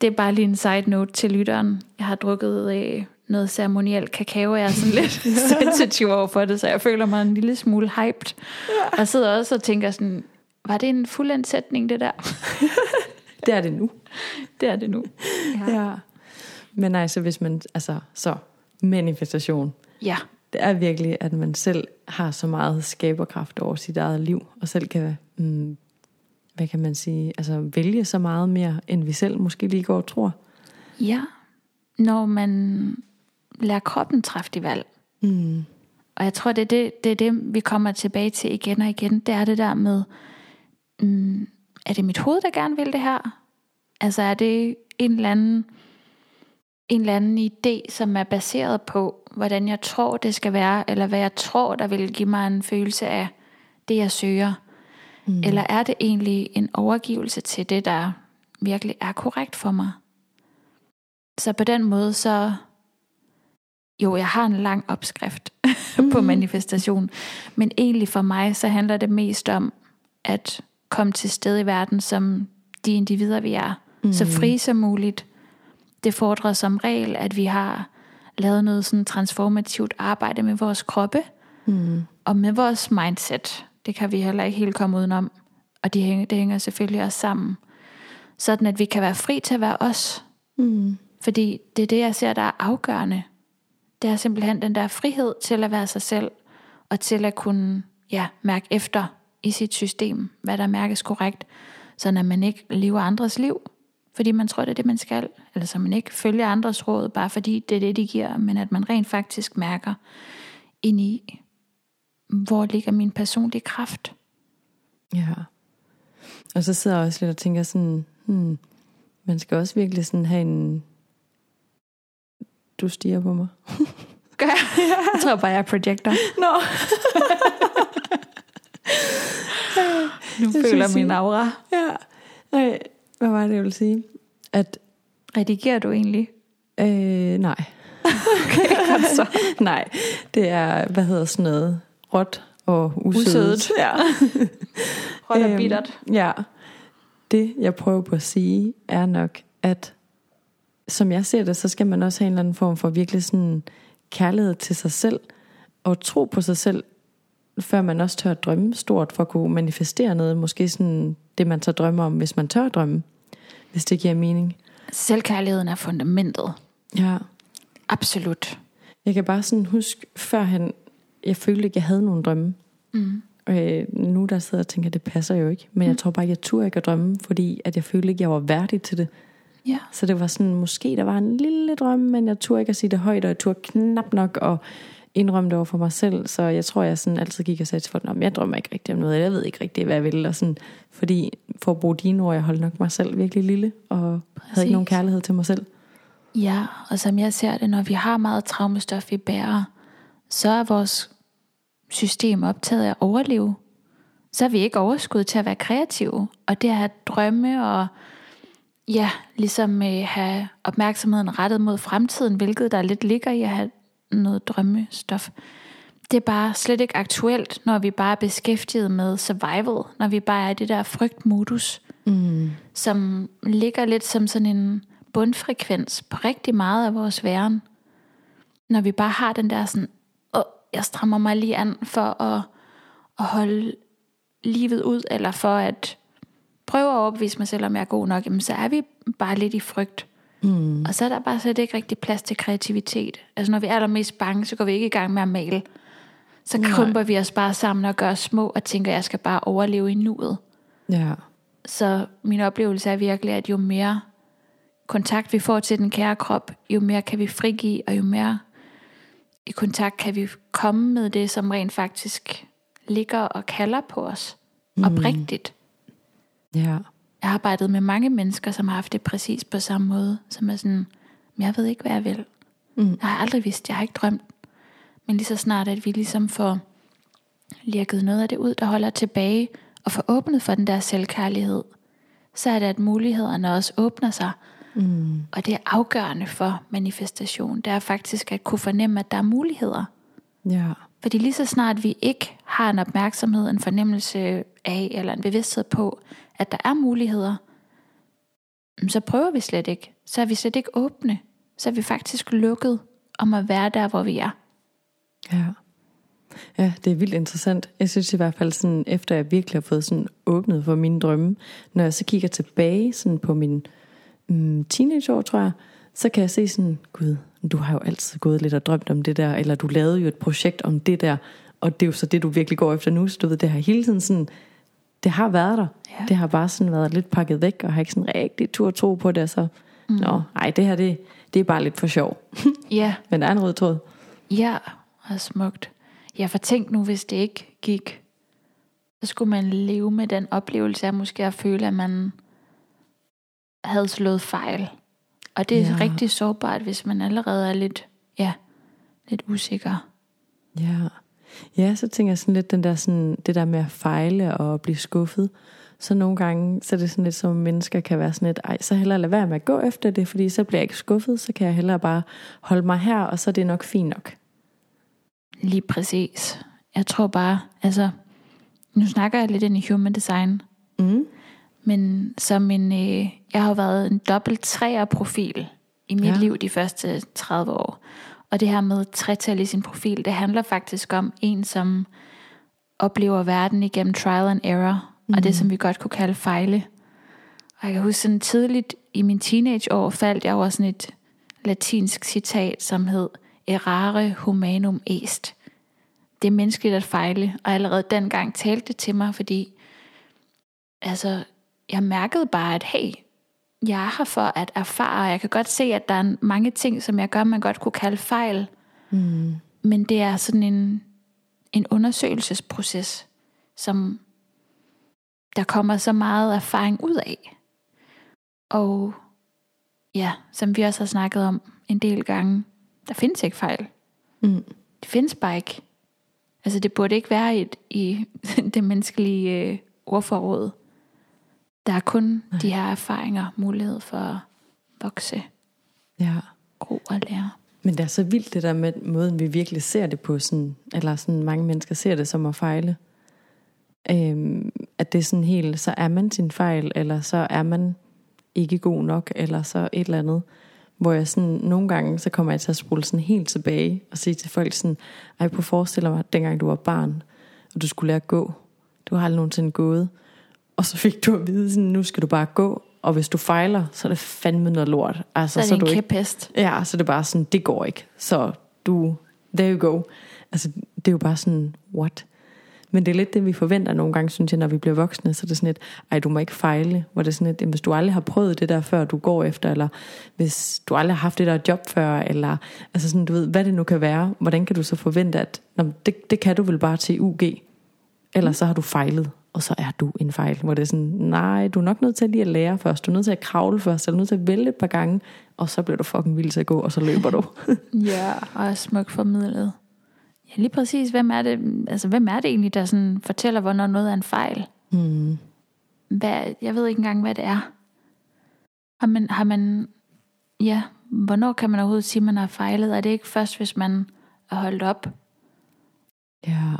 det er bare lige en side note til lytteren. Jeg har drukket øh, noget ceremoniel kakao, jeg er sådan lidt sensitiv over for det, så jeg føler mig en lille smule hyped. Ja. Og jeg sidder også og tænker sådan, var det en fuldendt sætning, det der? det er det nu. Det er det nu. Ja. ja. Men altså, hvis man, altså, så manifestation. Ja. Det er virkelig, at man selv har så meget skaberkraft over sit eget liv, og selv kan, mm, hvad kan man sige, altså vælge så meget mere, end vi selv måske lige går og tror. Ja, når man lader kroppen træffe de valg. Mm. Og jeg tror, det er det, det er det, vi kommer tilbage til igen og igen. Det er det der med, mm, er det mit hoved, der gerne vil det her? Altså er det en eller anden, en eller anden idé, som er baseret på, hvordan jeg tror, det skal være, eller hvad jeg tror, der vil give mig en følelse af det, jeg søger? Mm. Eller er det egentlig en overgivelse til det, der virkelig er korrekt for mig? Så på den måde, så jo, jeg har en lang opskrift på mhm. manifestation, men egentlig for mig, så handler det mest om at komme til sted i verden som de individer, vi er. Mm. Så fri som muligt. Det fordrer som regel, at vi har lavet noget sådan transformativt arbejde med vores kroppe, mm. og med vores mindset. Det kan vi heller ikke helt komme udenom. Og det hænger, det hænger selvfølgelig også sammen. Sådan at vi kan være fri til at være os. Mm. Fordi det er det, jeg ser, der er afgørende. Det er simpelthen den der frihed til at være sig selv, og til at kunne ja, mærke efter i sit system, hvad der mærkes korrekt, så at man ikke lever andres liv, fordi man tror, det er det, man skal, eller så man ikke følger andres råd, bare fordi det er det, de giver, men at man rent faktisk mærker ind i, hvor ligger min personlige kraft. Ja. Og så sidder jeg også lidt og tænker sådan, hmm, man skal også virkelig sådan have en... Du stiger på mig. Gør jeg? jeg tror bare, jeg er projector. Nå. No. nu jeg føler min aura. Ja. Nej, hvad var det, jeg ville sige? At, Redigerer du egentlig? Øh, nej. okay, så. nej, det er, hvad hedder sådan noget, råt og usødet. usødet. Ja. råt og øhm, bittert. ja. Det, jeg prøver på at sige, er nok, at som jeg ser det, så skal man også have en eller anden form for virkelig sådan kærlighed til sig selv, og tro på sig selv før man også tør at drømme stort for at kunne manifestere noget. Måske sådan det, man så drømmer om, hvis man tør at drømme. Hvis det giver mening. Selvkærligheden er fundamentet. Ja. Absolut. Jeg kan bare sådan huske, førhen, jeg følte ikke, jeg havde nogen drømme. Mm. Øh, nu der sidder og tænker, det passer jo ikke. Men mm. jeg tror bare, jeg turde ikke at drømme, fordi at jeg følte ikke, jeg var værdig til det. Ja. Så det var sådan, måske der var en lille drøm, men jeg turde ikke at sige det højt, og jeg turde knap nok at indrømme det over for mig selv, så jeg tror, jeg sådan altid gik og sagde til folk, at jeg drømmer ikke rigtig om noget, jeg ved ikke rigtig, hvad jeg vil, og sådan, fordi for at bruge dine ord, jeg holdt nok mig selv virkelig lille, og Præcis. havde ikke nogen kærlighed til mig selv. Ja, og som jeg ser det, når vi har meget traumestof, vi bærer, så er vores system optaget af at overleve. Så er vi ikke overskud til at være kreative, og det at drømme og ja, ligesom øh, have opmærksomheden rettet mod fremtiden, hvilket der lidt ligger i at have noget drømmestof. Det er bare slet ikke aktuelt, når vi bare er beskæftiget med survival, når vi bare er i det der frygtmodus, mm. som ligger lidt som sådan en bundfrekvens på rigtig meget af vores væren. Når vi bare har den der sådan, åh, jeg strammer mig lige an for at, at holde livet ud, eller for at prøve at overbevise mig selv, om jeg er god nok, jamen så er vi bare lidt i frygt. Mm. Og så er der bare slet ikke rigtig plads til kreativitet. Altså når vi er allermest bange, så går vi ikke i gang med at male. Så Nej. krymper vi os bare sammen og gør små og tænker, at jeg skal bare overleve i nuet. Ja. Så min oplevelse er virkelig, at jo mere kontakt vi får til den kære krop, jo mere kan vi frigive, og jo mere i kontakt kan vi komme med det, som rent faktisk ligger og kalder på os. Mm. Oprigtigt. Ja. Jeg har arbejdet med mange mennesker, som har haft det præcis på samme måde, som er sådan, jeg ved ikke, hvad jeg vil. Mm. Jeg har aldrig vidst, jeg har ikke drømt. Men lige så snart, at vi ligesom får lirket noget af det ud, der holder tilbage, og får åbnet for den der selvkærlighed, så er det, at mulighederne også åbner sig. Mm. Og det er afgørende for manifestation. Det er faktisk at kunne fornemme, at der er muligheder. Ja. Fordi lige så snart vi ikke har en opmærksomhed, en fornemmelse af, eller en bevidsthed på, at der er muligheder, mm, så prøver vi slet ikke. Så er vi slet ikke åbne. Så er vi faktisk lukket om at være der, hvor vi er. Ja. Ja, det er vildt interessant. Jeg synes i hvert fald, sådan, efter jeg virkelig har fået sådan åbnet for mine drømme, når jeg så kigger tilbage sådan på min mm, teenageår, tror jeg, så kan jeg se sådan, gud, du har jo altid gået lidt og drømt om det der, eller du lavede jo et projekt om det der, og det er jo så det, du virkelig går efter nu, så du ved, det har hele tiden sådan det har været der. Ja. Det har bare sådan været lidt pakket væk, og har ikke sådan rigtig tur tro på det, så mm. nå, ej, det her, det, det er bare lidt for sjov. ja. Men der er en rød tråd. Ja, og smukt. Ja, for tænk nu, hvis det ikke gik så skulle man leve med den oplevelse af måske at føle, at man havde slået fejl. Og det er ja. rigtig sårbart, hvis man allerede er lidt, ja, lidt usikker. Ja. Ja, så tænker jeg sådan lidt den der sådan, det der med at fejle og blive skuffet. Så nogle gange, så er det sådan lidt som mennesker kan være sådan lidt, ej, så hellere lade være med at gå efter det, fordi så bliver jeg ikke skuffet, så kan jeg hellere bare holde mig her, og så er det nok fint nok. Lige præcis. Jeg tror bare, altså, nu snakker jeg lidt ind i human design, Mm. men som en, øh, jeg har været en dobbelt træer profil i mit ja. liv de første 30 år. Og det her med tretal i sin profil, det handler faktisk om en, som oplever verden igennem trial and error, mm. og det, som vi godt kunne kalde fejle. Og jeg kan huske sådan tidligt i min teenageår faldt jeg over sådan et latinsk citat, som hed Errare humanum est. Det er menneskeligt at fejle, og allerede dengang talte det til mig, fordi altså, jeg mærkede bare, at hey, jeg er her for at erfare, og jeg kan godt se, at der er mange ting, som jeg gør, man godt kunne kalde fejl, Mm. men det er sådan en, en undersøgelsesproces, som der kommer så meget erfaring ud af. Og ja, som vi også har snakket om en del gange, der findes ikke fejl. Mm. Det findes bare ikke. Altså det burde ikke være et, i det menneskelige øh, ordforråd. Der er kun Nej. de her erfaringer, mulighed for at vokse, Ja. gro og lære. Men det er så vildt det der med måden, vi virkelig ser det på, sådan, eller sådan mange mennesker ser det som at fejle. Øhm, at det er sådan helt, så er man sin fejl, eller så er man ikke god nok, eller så et eller andet. Hvor jeg sådan, nogle gange, så kommer jeg til at spole sådan helt tilbage, og sige til folk sådan, ej, på forestiller mig, dengang du var barn, og du skulle lære at gå. Du har aldrig nogensinde gået. Og så fik du at vide, sådan, nu skal du bare gå, og hvis du fejler, så er det fandme noget lort. Altså, Så er det du en ikke kæphest. Ja, så det er bare sådan, det går ikke. Så du, there you go. Altså, det er jo bare sådan, what? Men det er lidt det, vi forventer nogle gange, synes jeg, når vi bliver voksne. Så er det sådan et, ej, du må ikke fejle. Hvor det er sådan et, hvis du aldrig har prøvet det der, før du går efter, eller hvis du aldrig har haft det der job før, eller altså sådan, du ved, hvad det nu kan være, hvordan kan du så forvente, at nå, det, det kan du vel bare til UG, eller så har du fejlet, og så er du en fejl, hvor det er sådan, nej, du er nok nødt til lige at lære først, du er nødt til at kravle først, eller du er nødt til at vælge et par gange, og så bliver du fucking vild til at gå, og så løber du. Ja, og er smukt formidlet. Ja, lige præcis. Hvem er det, altså, hvem er det egentlig, der sådan fortæller, hvornår noget er en fejl? Hmm. Hvad, jeg ved ikke engang, hvad det er. Har man, har man, ja, hvornår kan man overhovedet sige, at man har fejlet? Er det ikke først, hvis man er holdt op Ja,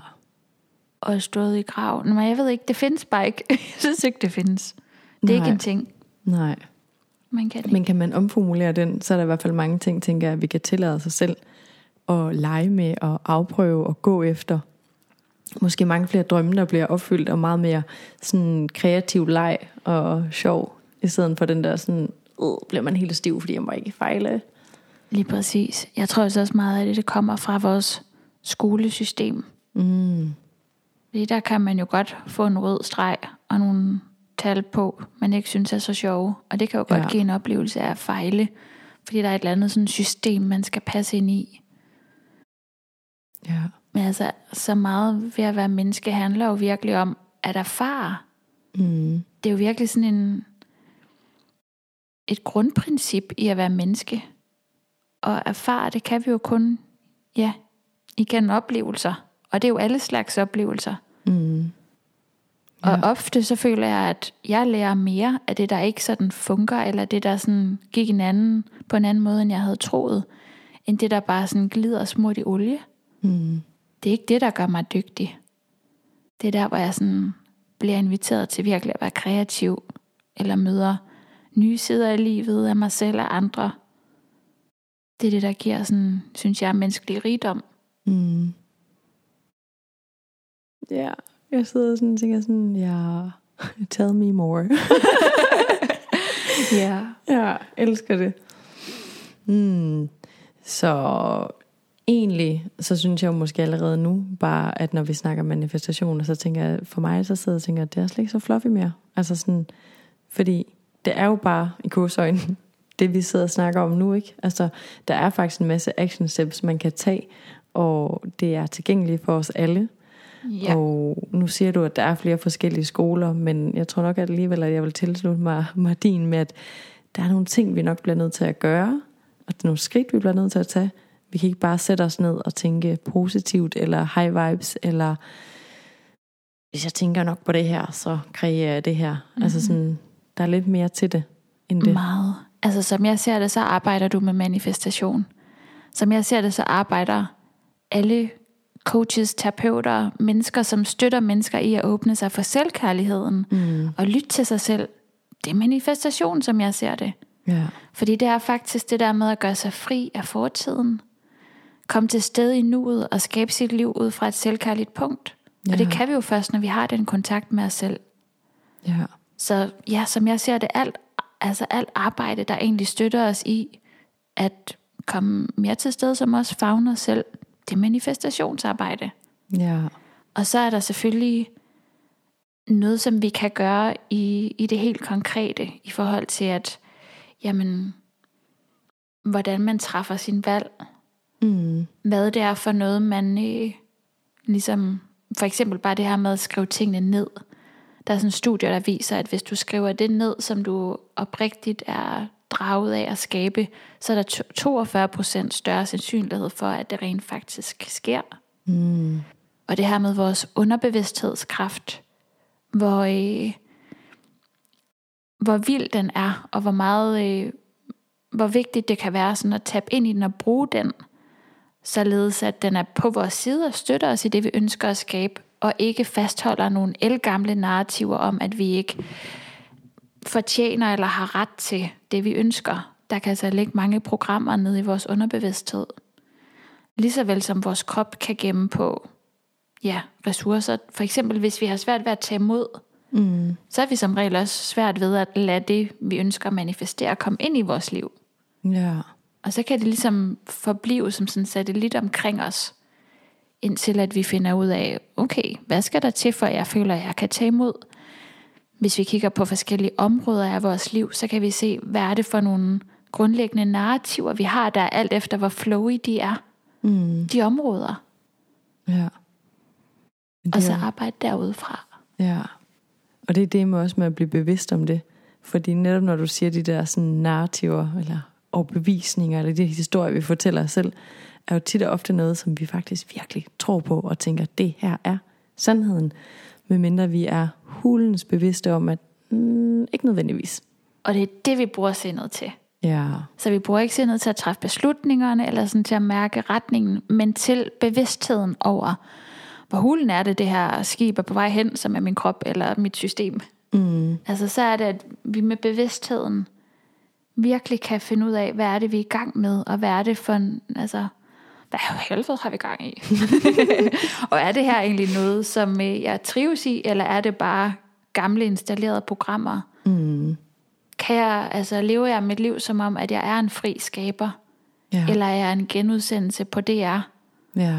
og stået i grav? Men jeg ved ikke, det findes bare ikke. Jeg synes ikke, det findes. Det er Nej. ikke en ting. nej. Man kan ikke. Men kan man omformulere den, så er der i hvert fald mange ting, tænker jeg, vi kan tillade sig selv at lege med og afprøve og gå efter. Måske mange flere drømme, der bliver opfyldt, og meget mere sådan kreativ leg og sjov, i stedet for den der sådan, øh, bliver man helt stiv, fordi jeg må ikke fejle. Lige præcis. Jeg tror også også meget af det, det kommer fra vores skolesystem. Mm. Fordi der kan man jo godt få en rød streg og nogle tal på, man ikke synes er så sjove. Og det kan jo godt Ja. give en oplevelse af at fejle, fordi der er et eller andet sådan system, man skal passe ind i. Ja. Men altså, så meget ved at være menneske handler jo virkelig om at erfare. Mm. Det er jo virkelig sådan en, et grundprincip i at være menneske. Og erfare, det kan vi jo kun, ja, igennem oplevelser. Og det er jo alle slags oplevelser. Mm. Og Ja. ofte så føler jeg, at jeg lærer mere af det, der ikke sådan fungerer, eller det, der sådan gik en anden, på en anden måde, end jeg havde troet, end det, der bare sådan glider smurt i olie. Mm. Det er ikke det, der gør mig dygtig. Det er der, hvor jeg sådan bliver inviteret til virkelig at være kreativ, eller møder nye sider af livet af mig selv og andre. Det er det, der giver sådan, synes jeg, menneskelig rigdom. Mm. Ja, jeg sidder sådan og tænker sådan, ja, tell me more. Ja. Ja, elsker det. Mm. Så egentlig, så synes jeg jo måske allerede nu, bare at når vi snakker manifestationer, så tænker jeg, for mig så sidder jeg og tænker, at det er slet ikke så fluffy mere. Altså sådan, fordi det er jo bare i kursøjne, det vi sidder og snakker om nu, ikke? Altså, der er faktisk en masse action steps, man kan tage, og det er tilgængeligt for os alle. Ja. Og nu siger du, at der er flere forskellige skoler, men jeg tror nok at alligevel, at jeg vil tilslutte mig, mig din med, at der er nogle ting, vi nok bliver nødt til at gøre, og der er nogle skridt, vi bliver nødt til at tage. Vi kan ikke bare sætte os ned og tænke positivt, eller high vibes, eller hvis jeg tænker nok på det her, så kræver jeg det her. Mm-hmm. Altså sådan, der er lidt mere til det, end det. Meget. Altså som jeg ser det, så arbejder du med manifestation. Som jeg ser det, så arbejder alle coaches, terapeuter, mennesker, som støtter mennesker i at åbne sig for selvkærligheden mm. og lytte til sig selv. Det er manifestation, som jeg ser det. Ja. Fordi det er faktisk det der med at gøre sig fri af fortiden. Komme til sted i nuet og skabe sit liv ud fra et selvkærligt punkt. Ja. Og det kan vi jo først, når vi har den kontakt med os selv. Ja. Så ja, som jeg ser det, alt, altså alt arbejde, der egentlig støtter os i at komme mere til sted, som os selv, det er manifestationsarbejde. Ja. Og så er der selvfølgelig noget, som vi kan gøre i, i det helt konkrete, i forhold til at, jamen, hvordan man træffer sin valg, Mm. hvad det er for noget, man øh, ligesom, for eksempel bare det her med at skrive tingene ned. Der er sådan en studie, der viser, at hvis du skriver det ned, som du oprigtigt er draget af at skabe, så er der to- 42% større sandsynlighed for, at det rent faktisk sker. Mm. Og det her med vores underbevidsthedskraft, hvor, øh, hvor vild den er, og hvor meget, øh, hvor vigtigt det kan være sådan at tabe ind i den og bruge den, således at den er på vores side og støtter os i det, vi ønsker at skabe, og ikke fastholder nogle elgamle narrativer om, at vi ikke fortjener eller har ret til det, vi ønsker. Der kan altså ligge mange programmer nede i vores underbevidsthed. Ligeså vel som vores krop kan gemme på ja, ressourcer. For eksempel, hvis vi har svært ved at tage imod, Mm. så er vi som regel også svært ved at lade det, vi ønsker at manifestere, komme ind i vores liv. Ja. Og så kan det ligesom forblive som sådan en satellit omkring os, indtil at vi finder ud af, okay, hvad skal der til, for jeg føler, at jeg kan tage imod? Hvis vi kigger på forskellige områder af vores liv, så kan vi se, hvad er det for nogle grundlæggende narrativer, vi har, der er alt efter, hvor flowy de er, Mm. de områder, Ja. Men og det så arbejde derudfra. Ja, og det er det med også med at blive bevidst om det. Fordi netop når du siger de der sådan narrativer, eller overbevisninger, eller de historier, vi fortæller os selv, er jo tit og ofte noget, som vi faktisk virkelig tror på, og tænker, det her er sandheden. Medmindre vi er hulens bevidste om, at mm, ikke nødvendigvis. Og det er det, vi bruger sindet til. Ja, Så vi bruger ikke sindet til at træffe beslutningerne, eller sådan til at mærke retningen, men til bevidstheden over, hvor hulen er det, det her skib er på vej hen, som er min krop eller mit system. mm, Altså så er det, at vi med bevidstheden virkelig kan finde ud af, hvad er det, vi er i gang med, og hvad er det for en, altså, hvad helvede har vi gang i? og er det her egentlig noget, som øh, jeg trives i, eller er det bare gamle installerede programmer? mm, Kan jeg, altså, lever jeg mit liv som om, at jeg er en fri skaber? ja, Eller er jeg en genudsendelse på DR ja,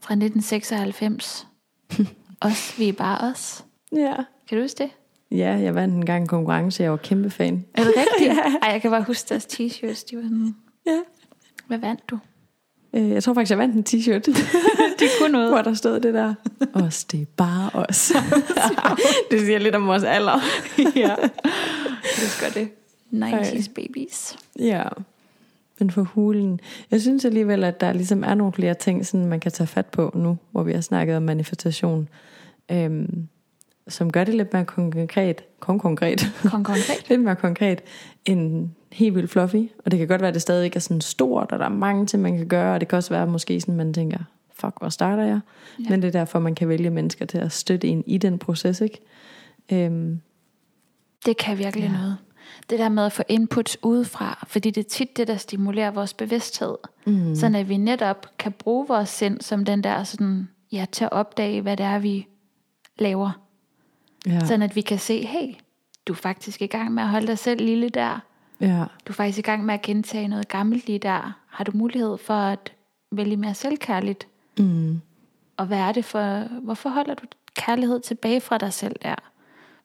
fra 1996? os, vi er bare os. ja. Kan du huske det? Ja, jeg vandt en gang en konkurrence, jeg var kæmpe fan. Er det rigtigt? Ej, jeg kan bare huske deres t-shirts. De var sådan, Ja. hvad vandt du? Øh, Jeg tror faktisk, jeg vandt en t-shirt. De kunne noget. Hvor der stod det der, os, det er bare os. det siger lidt om vores alder. ja. Husker det. 90's babies. Ja, men for hulen. Jeg synes alligevel, at der ligesom er nogle flere ting, sådan man kan tage fat på nu, hvor vi har snakket om manifestation, øhm, som gør det lidt mere konkret, kon konkret, Kon konkret. lidt mere konkret end helt vildt fluffy. Og det kan godt være, at det stadig ikke er sådan stort, og der er mange ting, man kan gøre, og det kan også være måske sådan, man tænker, fuck, hvor starter jeg? Ja. Men det er derfor, man kan vælge mennesker til at støtte en i den proces, ikke? Øhm, Det kan virkelig ja. Ja. noget. Det der med at få inputs udefra, fordi det er tit det, der stimulerer vores bevidsthed. Mm. Sådan at vi netop kan bruge vores sind som den der sådan, ja, til at opdage, hvad det er, vi laver. Ja, Sådan at vi kan se, hey, du er faktisk i gang med at holde dig selv lille der. ja, Du er faktisk i gang med at gentage noget gammelt lige der. Har du mulighed for at vælge mere selvkærligt? mm, Og hvad er det for, hvorfor holder du kærlighed tilbage fra dig selv der?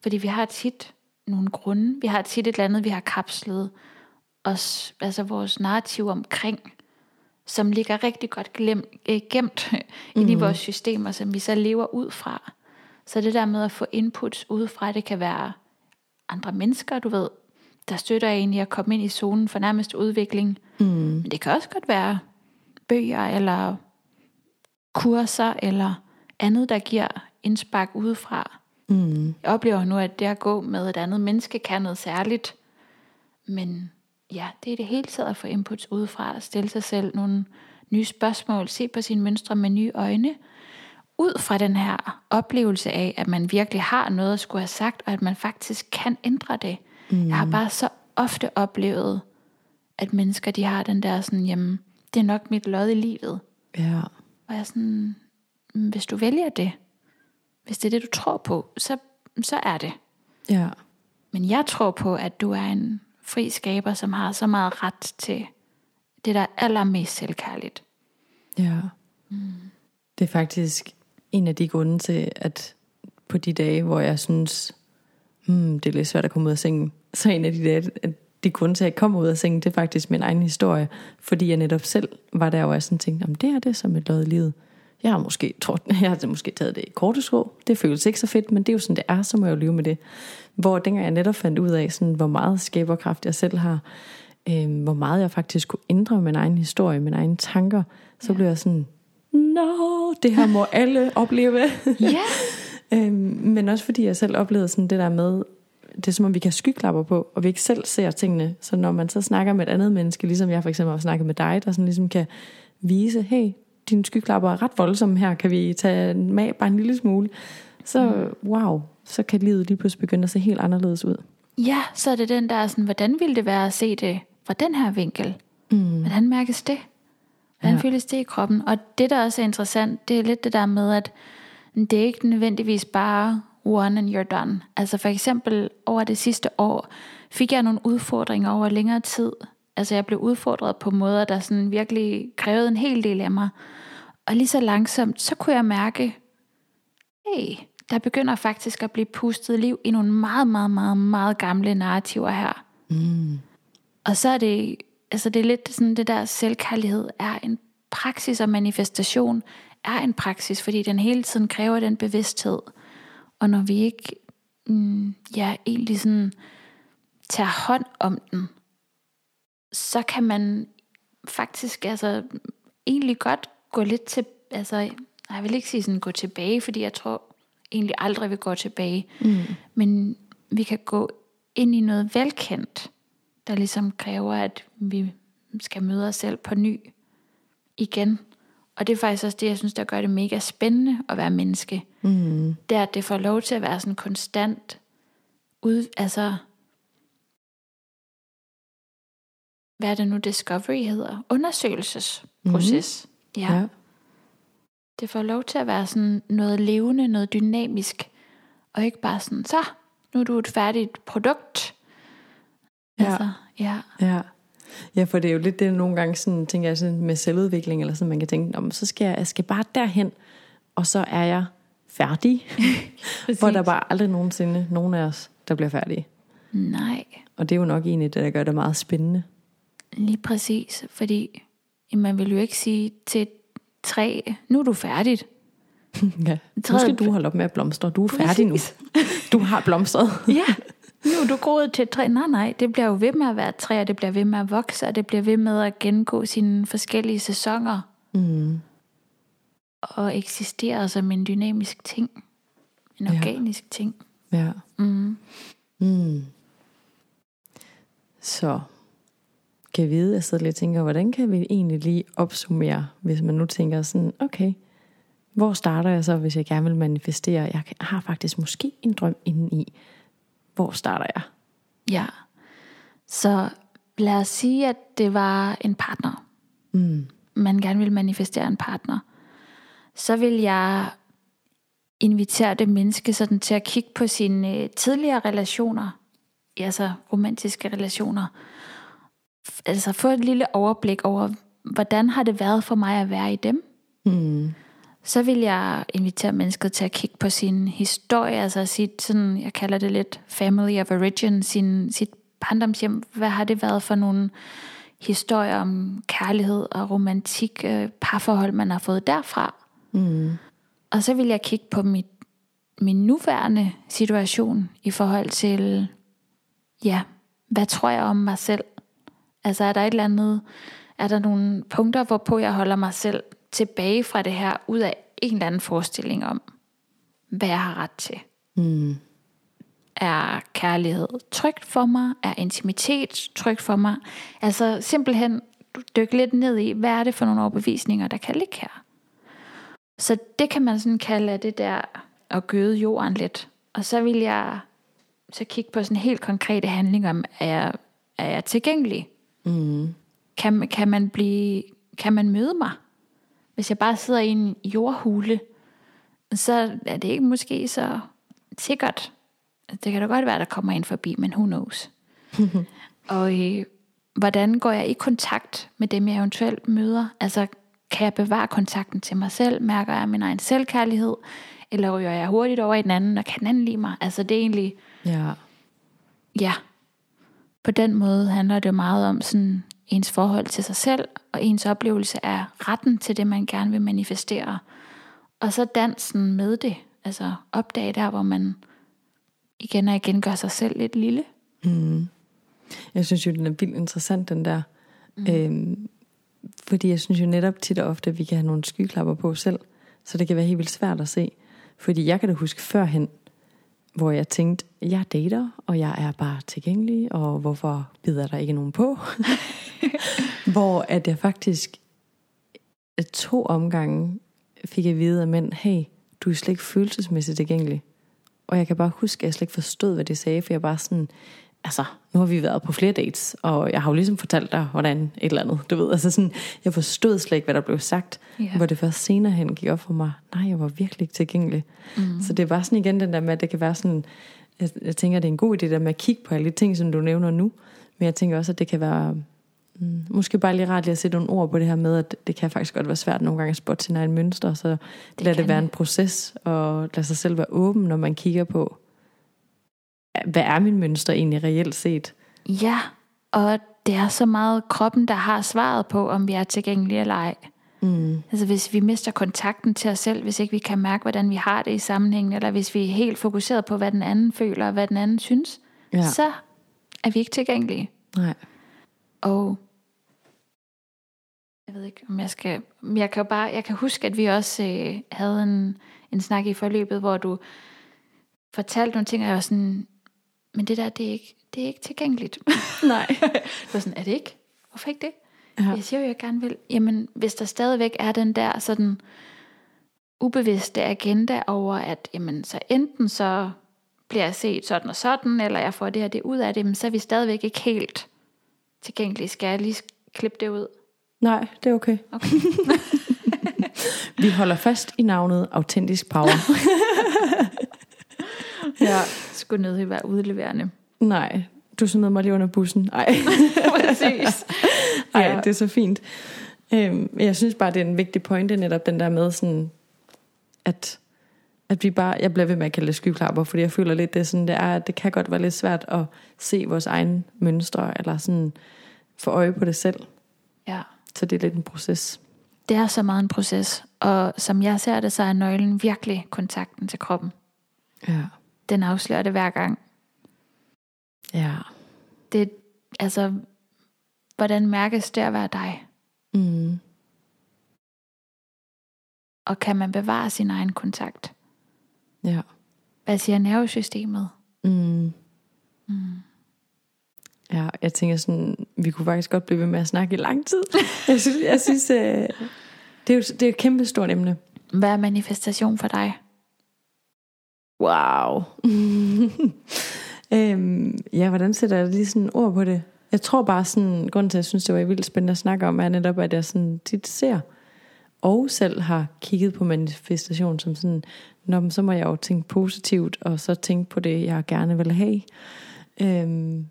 Fordi vi har tit nogle grunde. Vi har tit et eller andet, vi har kapslet os, altså vores narrativ omkring, som ligger rigtig godt glem, øh, gemt mm. i vores systemer, som vi så lever ud fra. Så det der med at få inputs udefra, det kan være andre mennesker, du ved, der støtter en i at komme ind i zonen for nærmest udvikling. Mm. Men det kan også godt være bøger, eller kurser, eller andet, der giver indspark udefra. Mm. Jeg oplever nu, at det at gå med et andet menneske kan noget særligt. Men ja, det er det hele taget at få inputs udefra, at stille sig selv nogle nye spørgsmål, se på sine mønstre med nye øjne, ud fra den her oplevelse af, at man virkelig har noget at skulle have sagt, og at man faktisk kan ændre det. Mm. Jeg har bare så ofte oplevet, at mennesker de har den der sådan, jamen, det er nok mit lod i livet. Ja. Og jeg er sådan, hvis du vælger det, hvis det er det, du tror på, så, så er det. Ja. Men jeg tror på, at du er en fri skaber, som har så meget ret til det, der er allermest selvkærligt. Ja. Mm. Det er faktisk en af de grunde til, at på de dage, hvor jeg synes, hmm, det er lidt svært at komme ud af sengen, så en af de dage, at de grunde til, at jeg kommer ud af sengen, det er faktisk min egen historie. Fordi jeg netop selv var der, hvor jeg sådan tænkte, om det er det som et lod i livet. Jeg har måske, tror, jeg har måske taget det i korte sko. Det føles ikke så fedt, men det er jo sådan, det er, så må jeg jo leve med det. Hvor dengang jeg netop fandt ud af, sådan, hvor meget skaberkraft jeg selv har, øh, hvor meget jeg faktisk kunne ændre min egen historie, mine egne tanker, så ja. blev jeg sådan, no, det her må alle opleve. Ja. øhm, men også fordi jeg selv oplevede sådan det der med, det er som om vi kan skyklapper på, og vi ikke selv ser tingene. Så når man så snakker med et andet menneske, ligesom jeg for eksempel har snakket med dig, der sådan ligesom kan vise, hey, dine skyklapper er ret voldsomme her, kan vi tage med bare en lille smule. Så mm. wow, så kan livet lige pludselig begynde at se helt anderledes ud. Ja, så er det den der sådan, hvordan ville det være at se det fra den her vinkel? Mm. Hvordan mærkes det? Hvordan ja. føles det i kroppen? Og det, der også er interessant, det er lidt det der med, at det er ikke nødvendigvis bare one and you're done. Altså for eksempel over det sidste år, fik jeg nogle udfordringer over længere tid. Altså jeg blev udfordret på måder, der sådan virkelig krævede en hel del af mig. Og lige så langsomt, så kunne jeg mærke, hey, der begynder faktisk at blive pustet liv i nogle meget, meget, meget, meget gamle narrativer her. Mm. Og så er det, altså det er lidt sådan, det der selvkærlighed er en praksis og manifestation er en praksis, fordi den hele tiden kræver den bevidsthed. Og når vi ikke, mm, ja, egentlig sådan tager hånd om den, så kan man faktisk altså egentlig godt gå lidt til, altså jeg vil ikke sige sådan gå tilbage, fordi jeg tror egentlig aldrig vi går tilbage. Mm. Men vi kan gå ind i noget velkendt, der ligesom kræver, at vi skal møde os selv på ny igen. Og det er faktisk også det, jeg synes, der gør det mega spændende at være menneske. Mm. Det er, at det får lov til at være sådan konstant ud, altså hvad er det nu Discovery hedder? Undersøgelsesproces. Mm. Ja. ja. Det får lov til at være sådan noget levende, noget dynamisk, og ikke bare sådan, så, nu er du et færdigt produkt. Ja. Altså, ja. Ja. Ja, for det er jo lidt det, nogle gange sådan, tænker jeg sådan, med selvudvikling, eller sådan, man kan tænke, om så skal jeg, jeg skal bare derhen, og så er jeg færdig. for der er bare aldrig nogensinde nogen af os, der bliver færdige. Nej. Og det er jo nok egentlig det, der gør det meget spændende. Lige præcis, fordi man vil jo ikke sige til træ, nu er du færdigt. ja, nu skal du holde op med at blomstre. Du er færdig nu. Du har blomstret. ja, nu er du groet til træ. Nej, nej, det bliver jo ved med at være et træ, og det bliver ved med at vokse, og det bliver ved med at gennemgå sine forskellige sæsoner. Mm. Og eksistere som en dynamisk ting. En organisk ja. ting. Ja. Mm. Mm. Så kan jeg vide, jeg sidder lidt og tænker, hvordan kan vi egentlig lige opsummere, hvis man nu tænker sådan, okay, hvor starter jeg så, hvis jeg gerne vil manifestere? Jeg har faktisk måske en drøm indeni. Hvor starter jeg? Ja, så lad os sige, at det var en partner. Mm. Man gerne vil manifestere en partner. Så vil jeg invitere det menneske sådan til at kigge på sine øh, tidligere relationer, altså romantiske relationer, altså få et lille overblik over, hvordan har det været for mig at være i dem. Mm. Så vil jeg invitere mennesket til at kigge på sin historie, altså sit, sådan, jeg kalder det lidt family of origin, sin, sit barndomshjem. Hvad har det været for nogle historier om kærlighed og romantik, øh, parforhold, man har fået derfra. Mm. Og så vil jeg kigge på mit, min nuværende situation i forhold til, ja, hvad tror jeg om mig selv? Altså er der et eller andet, er der nogle punkter, hvorpå jeg holder mig selv tilbage fra det her, ud af en eller anden forestilling om, hvad jeg har ret til? Mm. Er kærlighed trygt for mig? Er intimitet trygt for mig? Altså simpelthen dykke lidt ned i, hvad er det for nogle overbevisninger, der kan ligge her? Så det kan man sådan kalde det der at gøde jorden lidt. Og så vil jeg så kigge på sådan helt konkrete handlinger om, er jeg, er jeg tilgængelig? Mm. Kan, kan, man blive, kan man møde mig? Hvis jeg bare sidder i en jordhule, så er det ikke måske så sikkert. Det kan da godt være, der kommer en forbi, men who knows. og øh, hvordan går jeg i kontakt med dem, jeg eventuelt møder? Altså, kan jeg bevare kontakten til mig selv? Mærker jeg min egen selvkærlighed? Eller ryger jeg hurtigt over i den anden, og kan den anden lide mig? Altså, det er egentlig, Ja. ja, på den måde handler det meget om sådan ens forhold til sig selv, og ens oplevelse af retten til det, man gerne vil manifestere. Og så dansen med det, altså opdage der, hvor man igen og igen gør sig selv lidt lille. Mm. Jeg synes jo, den er vildt interessant, den der. Mm. Øhm, fordi jeg synes jo netop tit og ofte, at vi kan have nogle skyklapper på selv. Så det kan være helt vildt svært at se. Fordi jeg kan da huske førhen, hvor jeg tænkte, jeg dater, og jeg er bare tilgængelig, og hvorfor bider der ikke nogen på? hvor at jeg faktisk to omgange fik at vide af mænd, hey, du er slet ikke følelsesmæssigt tilgængelig. Og jeg kan bare huske, at jeg slet ikke forstod, hvad det sagde, for jeg bare sådan, altså, nu har vi været på flere dates, og jeg har jo ligesom fortalt dig, hvordan et eller andet, du ved, altså sådan, jeg forstod slet ikke, hvad der blev sagt, Ja. hvor det først senere hen gik op for mig, nej, jeg var virkelig ikke tilgængelig. Mm. Så det var sådan igen den der med, at det kan være sådan, jeg, jeg tænker, det er en god idé der med at kigge på alle de ting, som du nævner nu, men jeg tænker også, at det kan være, mm, måske bare lige rart lige at sætte nogle ord på det her med, at det kan faktisk godt være svært nogle gange at spotte sine egne mønstre, så det lad det være en proces, og lad sig selv være åben, når man kigger på, hvad er min mønster egentlig reelt set? Ja, og det er så meget kroppen, der har svaret på, om vi er tilgængelige eller ej. Mm. Altså hvis vi mister kontakten til os selv, hvis ikke vi kan mærke, hvordan vi har det i sammenhængen, eller hvis vi er helt fokuseret på, hvad den anden føler, og hvad den anden synes, Ja. så er vi ikke tilgængelige. Nej. Og jeg ved ikke, om jeg skal... men Jeg kan, bare, jeg kan huske, at vi også øh, havde en, en snak i forløbet, hvor du fortalte nogle ting, og jeg var sådan, men det der, det er ikke, det er ikke tilgængeligt. Nej. Var sådan, er det ikke? Hvorfor ikke det? Ja. Jeg siger jo, jeg gerne vil. Jamen, hvis der stadigvæk er den der sådan ubevidste agenda over, at jamen, så enten så bliver jeg set sådan og sådan, eller jeg får det her det ud af det, men så er vi stadigvæk ikke helt tilgængelige. Skal jeg lige klippe det ud? Nej, det er okay. Okay. Vi holder fast i navnet Autentisk Power. ja. Skulle nødt være udleverende. Nej, du smed mig lige under bussen. Nej, Præcis. Ej, Ja. det er så fint. Øhm, jeg synes bare, det er en vigtig pointe, netop den der med sådan, at, at vi bare, jeg bliver ved med at kalde det skyklapper, fordi jeg føler lidt, det er sådan, det er, at det kan godt være lidt svært at se vores egne mønstre, eller sådan få øje på det selv. Ja. Så det er lidt en proces. Det er så meget en proces, og som jeg ser det, så er nøglen virkelig kontakten til kroppen. Ja. Den afslører det hver gang. Ja. Det, altså, hvordan mærkes det at være dig? Mm. Og kan man bevare sin egen kontakt? Ja. Hvad siger nervesystemet? Mm. Mm. Ja, jeg tænker sådan, vi kunne faktisk godt blive ved med at snakke i lang tid. Jeg synes, jeg synes øh, det, er jo, det er et kæmpe stort emne. Hvad er manifestation for dig? Wow. øhm, ja, hvordan sætter jeg lige sådan ord på det? Jeg tror bare sådan, grunden til, at jeg synes, det var vildt spændende at snakke om, er netop, at jeg sådan tit ser, og selv har kigget på manifestation som sådan, Nå, så må jeg jo tænke positivt, og så tænke på det, jeg gerne vil have. Øhm,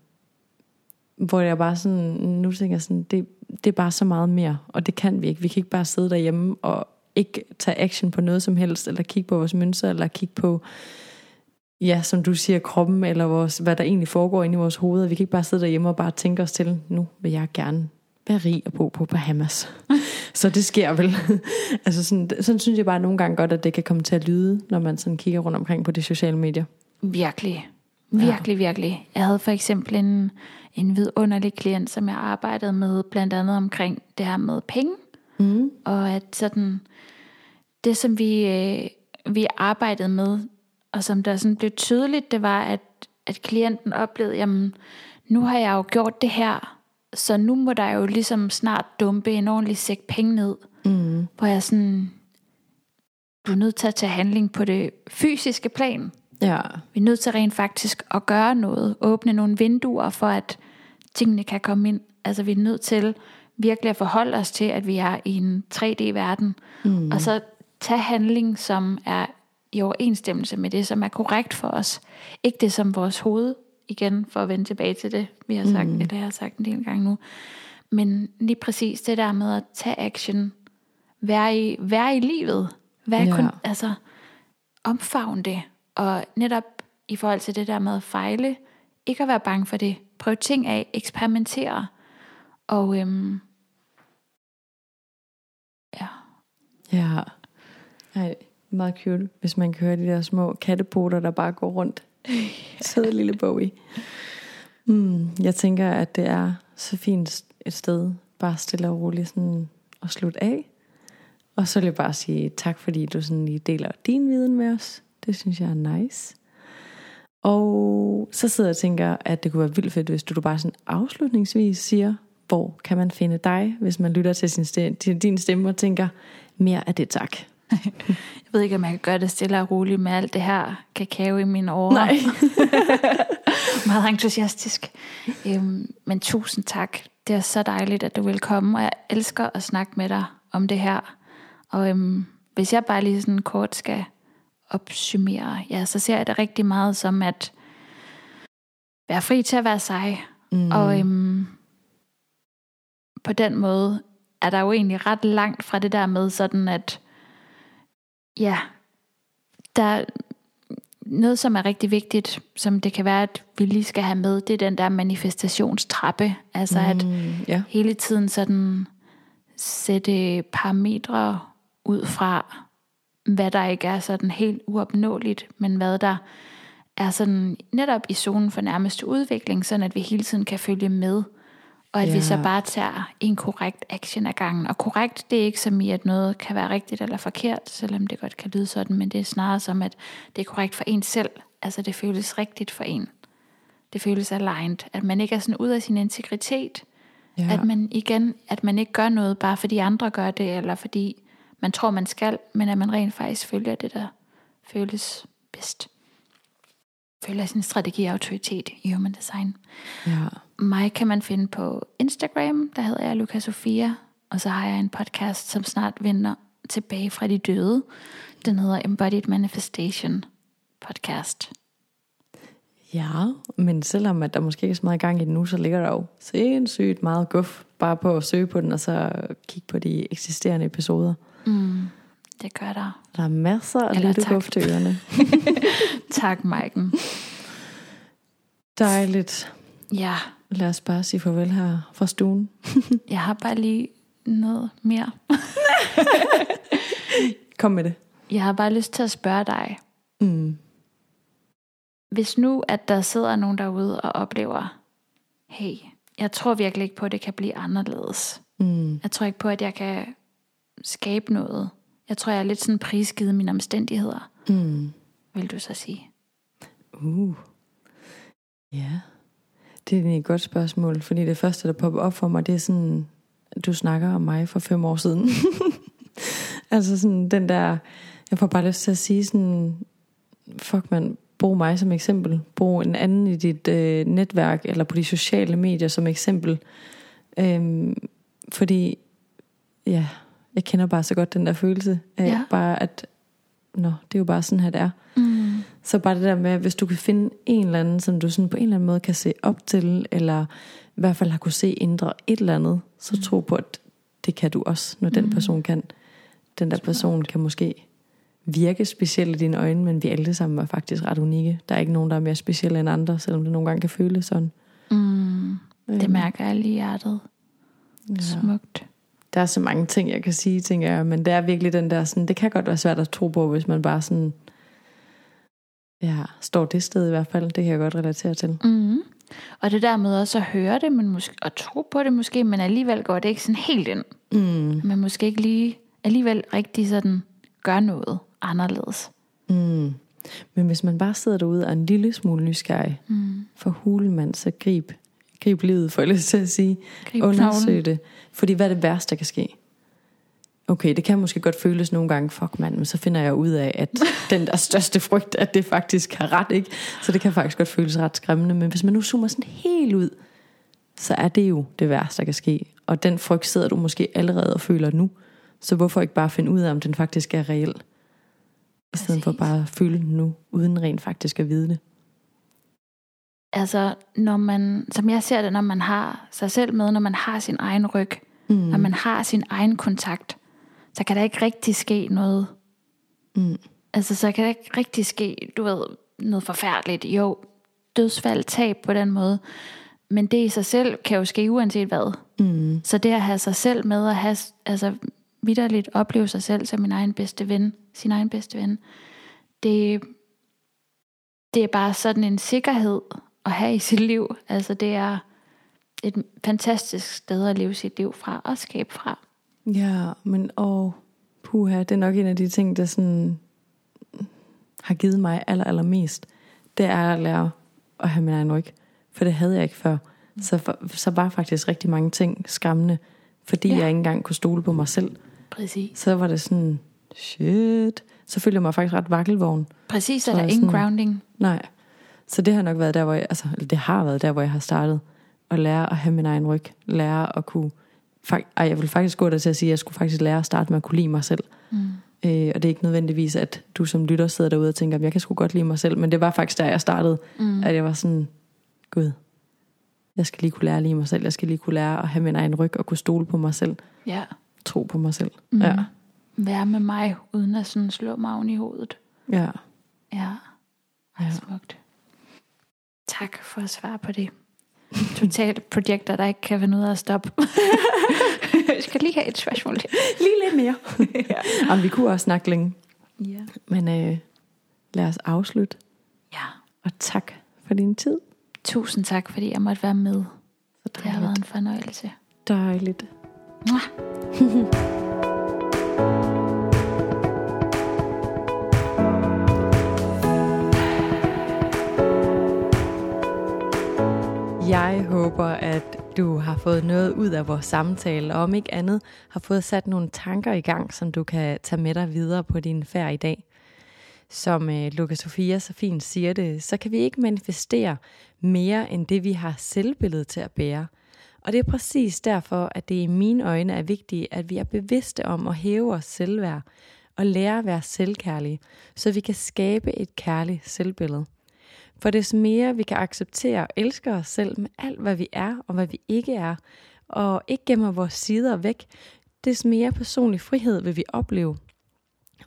hvor jeg bare sådan, nu tænker jeg sådan, det, det er bare så meget mere, og det kan vi ikke. Vi kan ikke bare sidde derhjemme og ikke tage action på noget som helst, eller kigge på vores mønstre, eller kigge på, ja, som du siger, kroppen, eller vores, hvad der egentlig foregår inde i vores hoveder. Vi kan ikke bare sidde derhjemme og bare tænke os til, nu vil jeg gerne være rig og bo på Bahamas. så det sker vel. altså sådan, sådan synes jeg bare nogle gange godt, at det kan komme til at lyde, når man sådan kigger rundt omkring på de sociale medier. Virkelig. Virkelig, ja. virkelig. Jeg havde for eksempel en, en vidunderlig klient, som jeg arbejdede med, blandt andet omkring det her med penge. Mm. Og at sådan, det som vi, øh, vi arbejdede med, og som der sådan blev tydeligt, det var, at, at klienten oplevede, jamen, nu har jeg jo gjort det her, så nu må der jo ligesom snart dumpe en ordentlig sæk penge ned. Mm. Hvor jeg sådan, du er nødt til at tage handling på det fysiske plan. Ja. Vi er nødt til rent faktisk at gøre noget, åbne nogle vinduer for, at tingene kan komme ind. Altså vi er nødt til virkelig at forholde os til, at vi er i en 3D-verden, mm. og så tage handling, som er i overensstemmelse med det, som er korrekt for os. Ikke det, som vores hoved, igen for at vende tilbage til det, vi har sagt, mm. eller jeg har sagt en del gange nu, men lige præcis det der med at tage action, være i, være i livet, være ja. kun, altså omfavne det, og netop i forhold til det der med at fejle, ikke at være bange for det, prøv ting af, eksperimentere, og øhm, ja. Ja, Ej, meget cute, hvis man kan høre de der små kattepoter, der bare går rundt. Søde lille Bowie. Mm, jeg tænker, at det er så fint et sted, bare stille og roligt sådan at slutte af. Og så vil jeg bare sige tak, fordi du sådan lige deler din viden med os. Det synes jeg er nice. Og så sidder jeg og tænker, at det kunne være vildt fedt, hvis du bare sådan afslutningsvis siger, hvor kan man finde dig, hvis man lytter til, sin stemme, til din stemme og tænker, mere af det tak. Jeg ved ikke, om jeg kan gøre det stille og roligt med alt det her kakao i mine årer. Nej. Meget entusiastisk. Øhm, men tusind tak. Det er så dejligt, at du vil komme, og jeg elsker at snakke med dig om det her. Og øhm, hvis jeg bare lige sådan kort skal opsummere, ja, så ser jeg det rigtig meget som at være fri til at være sig. Mm. Og øhm, på den måde er der jo egentlig ret langt fra det der med sådan, at ja, der er noget, som er rigtig vigtigt, som det kan være, at vi lige skal have med, det er den der manifestationstrappe. Altså mm, at yeah. hele tiden sådan sætte parametre ud fra, hvad der ikke er sådan helt uopnåeligt, men hvad der er sådan netop i zonen for nærmeste udvikling, sådan at vi hele tiden kan følge med, og at ja. vi så bare tager en korrekt action ad gangen. Og korrekt, det er ikke som i, at noget kan være rigtigt eller forkert, selvom det godt kan lyde sådan, men det er snarere som, at det er korrekt for en selv. Altså det føles rigtigt for en. Det føles aligned. At man ikke er sådan ud af sin integritet. Ja. At man igen, at man ikke gør noget, bare fordi andre gør det, eller fordi man tror, man skal, men at man rent faktisk følger det, der føles bedst. Følger sin strategi og autoritet i human design. Ja. Mig kan man finde på Instagram, der hedder jeg Luca Sofia, og så har jeg en podcast, som snart vender tilbage fra de døde. Den hedder Embodied Manifestation Podcast. Ja, men selvom at der måske ikke er så meget gang i den nu, så ligger der jo sindssygt meget guf bare på at søge på den, og så kigge på de eksisterende episoder. Mm, det gør der. Der er masser af lytte guf til ørerne. tak, Maiken. Dejligt. Ja. Lad os bare sige farvel her fra stuen. jeg har bare lige noget mere. Kom med det. Jeg har bare lyst til at spørge dig. Mm. Hvis nu, at der sidder nogen derude og oplever, hey, jeg tror virkelig ikke på, at det kan blive anderledes. Mm. Jeg tror ikke på, at jeg kan skabe noget. Jeg tror, jeg er lidt sådan prisgivet mine omstændigheder. Mm. Vil du så sige? Uh. Ja. Det er et godt spørgsmål, fordi det første, der popper op for mig, det er sådan, du snakker om mig for fem år siden. altså sådan den der, jeg får bare lyst til at sige sådan, fuck man, brug mig som eksempel. Brug en anden i dit øh, netværk, eller på de sociale medier som eksempel. Øhm, fordi, ja, jeg kender bare så godt den der følelse af ja. bare, at nå, det er jo bare sådan her, det er. Mm. Så bare det der med, hvis du kan finde en eller anden, som du sådan på en eller anden måde kan se op til, eller i hvert fald har kunne se ændre et eller andet, så mm. tro på, at det kan du også, når mm. den person kan. Den der person kan måske virke speciel i dine øjne, men vi alle sammen er faktisk ret unikke. Der er ikke nogen, der er mere specielle end andre, selvom det nogle gange kan føles sådan. Mm. Det øhm. mærker jeg lige i hjertet. Ja. Smukt. Der er så mange ting, jeg kan sige, tænker jeg, men det er virkelig den der sådan, det kan godt være svært at tro på, hvis man bare sådan, ja, står det sted i hvert fald, det kan jeg godt relatere til. Mm. Og det der med også at høre det, men måske, og tro på det måske, men alligevel går det ikke sådan helt ind. Mm. Men måske ikke lige alligevel rigtig sådan gør noget anderledes. Mm. Men hvis man bare sidder derude og er en lille smule nysgerrig Mm. for hulemand, så grib, grib livet, for jeg lyst til at sige. Grib Undersøg det. Fordi hvad er det værste, der kan ske? Okay, det kan måske godt føles nogle gange, fuck mand, men så finder jeg ud af, at den der største frygt, at det faktisk har ret, ikke? Så det kan faktisk godt føles ret skræmmende. Men hvis man nu zoomer sådan helt ud, så er det jo det værste, der kan ske. Og den frygt sidder du måske allerede og føler nu. Så hvorfor ikke bare finde ud af, om den faktisk er reel? I stedet for bare at føle den nu, uden rent faktisk at vide det. Altså, når man, som jeg ser det, når man har sig selv med, når man har sin egen ryg, Mm. når man har sin egen kontakt, så kan der ikke rigtig ske noget. Mm. Altså, så kan der ikke rigtig ske, du ved, noget forfærdeligt. Jo, dødsfald, tab på den måde. Men det i sig selv kan jo ske uanset hvad. Mm. Så det at have sig selv med, at have, altså vidderligt opleve sig selv som min egen bedste ven, sin egen bedste ven, det, det er bare sådan en sikkerhed at have i sit liv. Altså det er et fantastisk sted at leve sit liv fra og skabe fra. Ja, men åh, puha, det er nok en af de ting, der sådan har givet mig aller, allermest. Det er at lære at have min egen ryg. For det havde jeg ikke før. Så, for, så var faktisk rigtig mange ting skræmmende, fordi Ja. jeg ikke engang kunne stole på mig selv. Præcis. Så var det sådan, shit. Så følte jeg mig faktisk ret vakkelvogn. Præcis, Så er der er ingen sådan- grounding. Nej. Så det har nok været der, hvor jeg, altså, eller det har været der, hvor jeg har startet. At lære at have min egen ryg. Lære at kunne, fak, ej, jeg vil faktisk gå der til at sige, at jeg skulle faktisk lære at starte med at kunne lide mig selv. Mm. Øh, og det er ikke nødvendigvis, at du som lytter sidder derude og tænker, at jeg kan sgu godt lide mig selv. Men det var faktisk der, jeg startede. Mm. At jeg var sådan, gud, jeg skal lige kunne lære at lide mig selv. Jeg skal lige kunne lære at have min egen ryg og kunne stole på mig selv. Ja. Tro på mig selv. Mm. Ja. Være med mig, uden at sådan slå mig oven i hovedet. Ja. Ja. Ja. Smukt. Tak for at svare på det. Totalt projekter, der ikke kan finde ud af at stoppe. Jeg skal lige have et spørgsmål til. Lige lidt mere. ja. Jamen, vi kunne også snakke længe. ja. Men øh, lad os afslutte. ja. Og tak for din tid. Tusind tak, fordi jeg måtte være med. Så Det har været en fornøjelse. dejligt. Mwah. Jeg håber, at du har fået noget ud af vores samtale, og om ikke andet har fået sat nogle tanker i gang, som du kan tage med dig videre på din færd i dag. Som øh, Lukas Sofia så fint siger det, så kan vi ikke manifestere mere end det, vi har selvbillede til at bære. Og det er præcis derfor, at det i mine øjne er vigtigt, at vi er bevidste om at hæve vores selvværd og lære at være selvkærlige, så vi kan skabe et kærligt selvbillede. For des mere vi kan acceptere og elske os selv med alt, hvad vi er og hvad vi ikke er, og ikke gemmer vores sider væk, des mere personlig frihed vil vi opleve.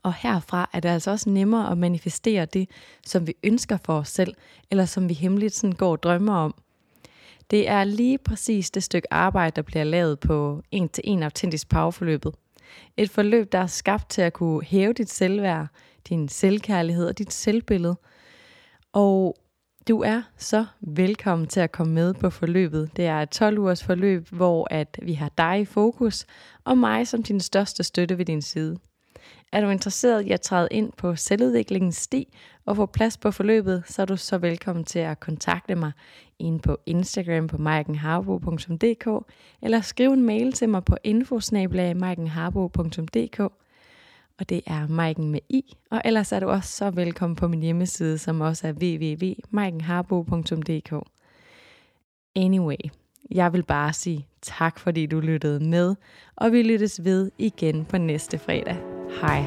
Og herfra er det altså også nemmere at manifestere det, som vi ønsker for os selv, eller som vi hemmeligt sådan går og drømmer om. Det er lige præcis det stykke arbejde, der bliver lavet på en til en autentisk powerforløbet. Et forløb, der er skabt til at kunne hæve dit selvværd, din selvkærlighed og dit selvbillede. Og du er så velkommen til at komme med på forløbet. Det er et 12 ugers forløb, hvor at vi har dig i fokus, og mig som din største støtte ved din side. Er du interesseret i at træde ind på selvudviklingens sti og få plads på forløbet, så er du så velkommen til at kontakte mig ind på Instagram på maikenharbo.dk eller skrive en mail til mig på infosnabelag.maikenharbo.dk og det er Maiken med i, og ellers er du også så velkommen på min hjemmeside, som også er www.maikenharbo.dk. Anyway, jeg vil bare sige tak, fordi du lyttede med, og vi lyttes ved igen på næste fredag. Hej.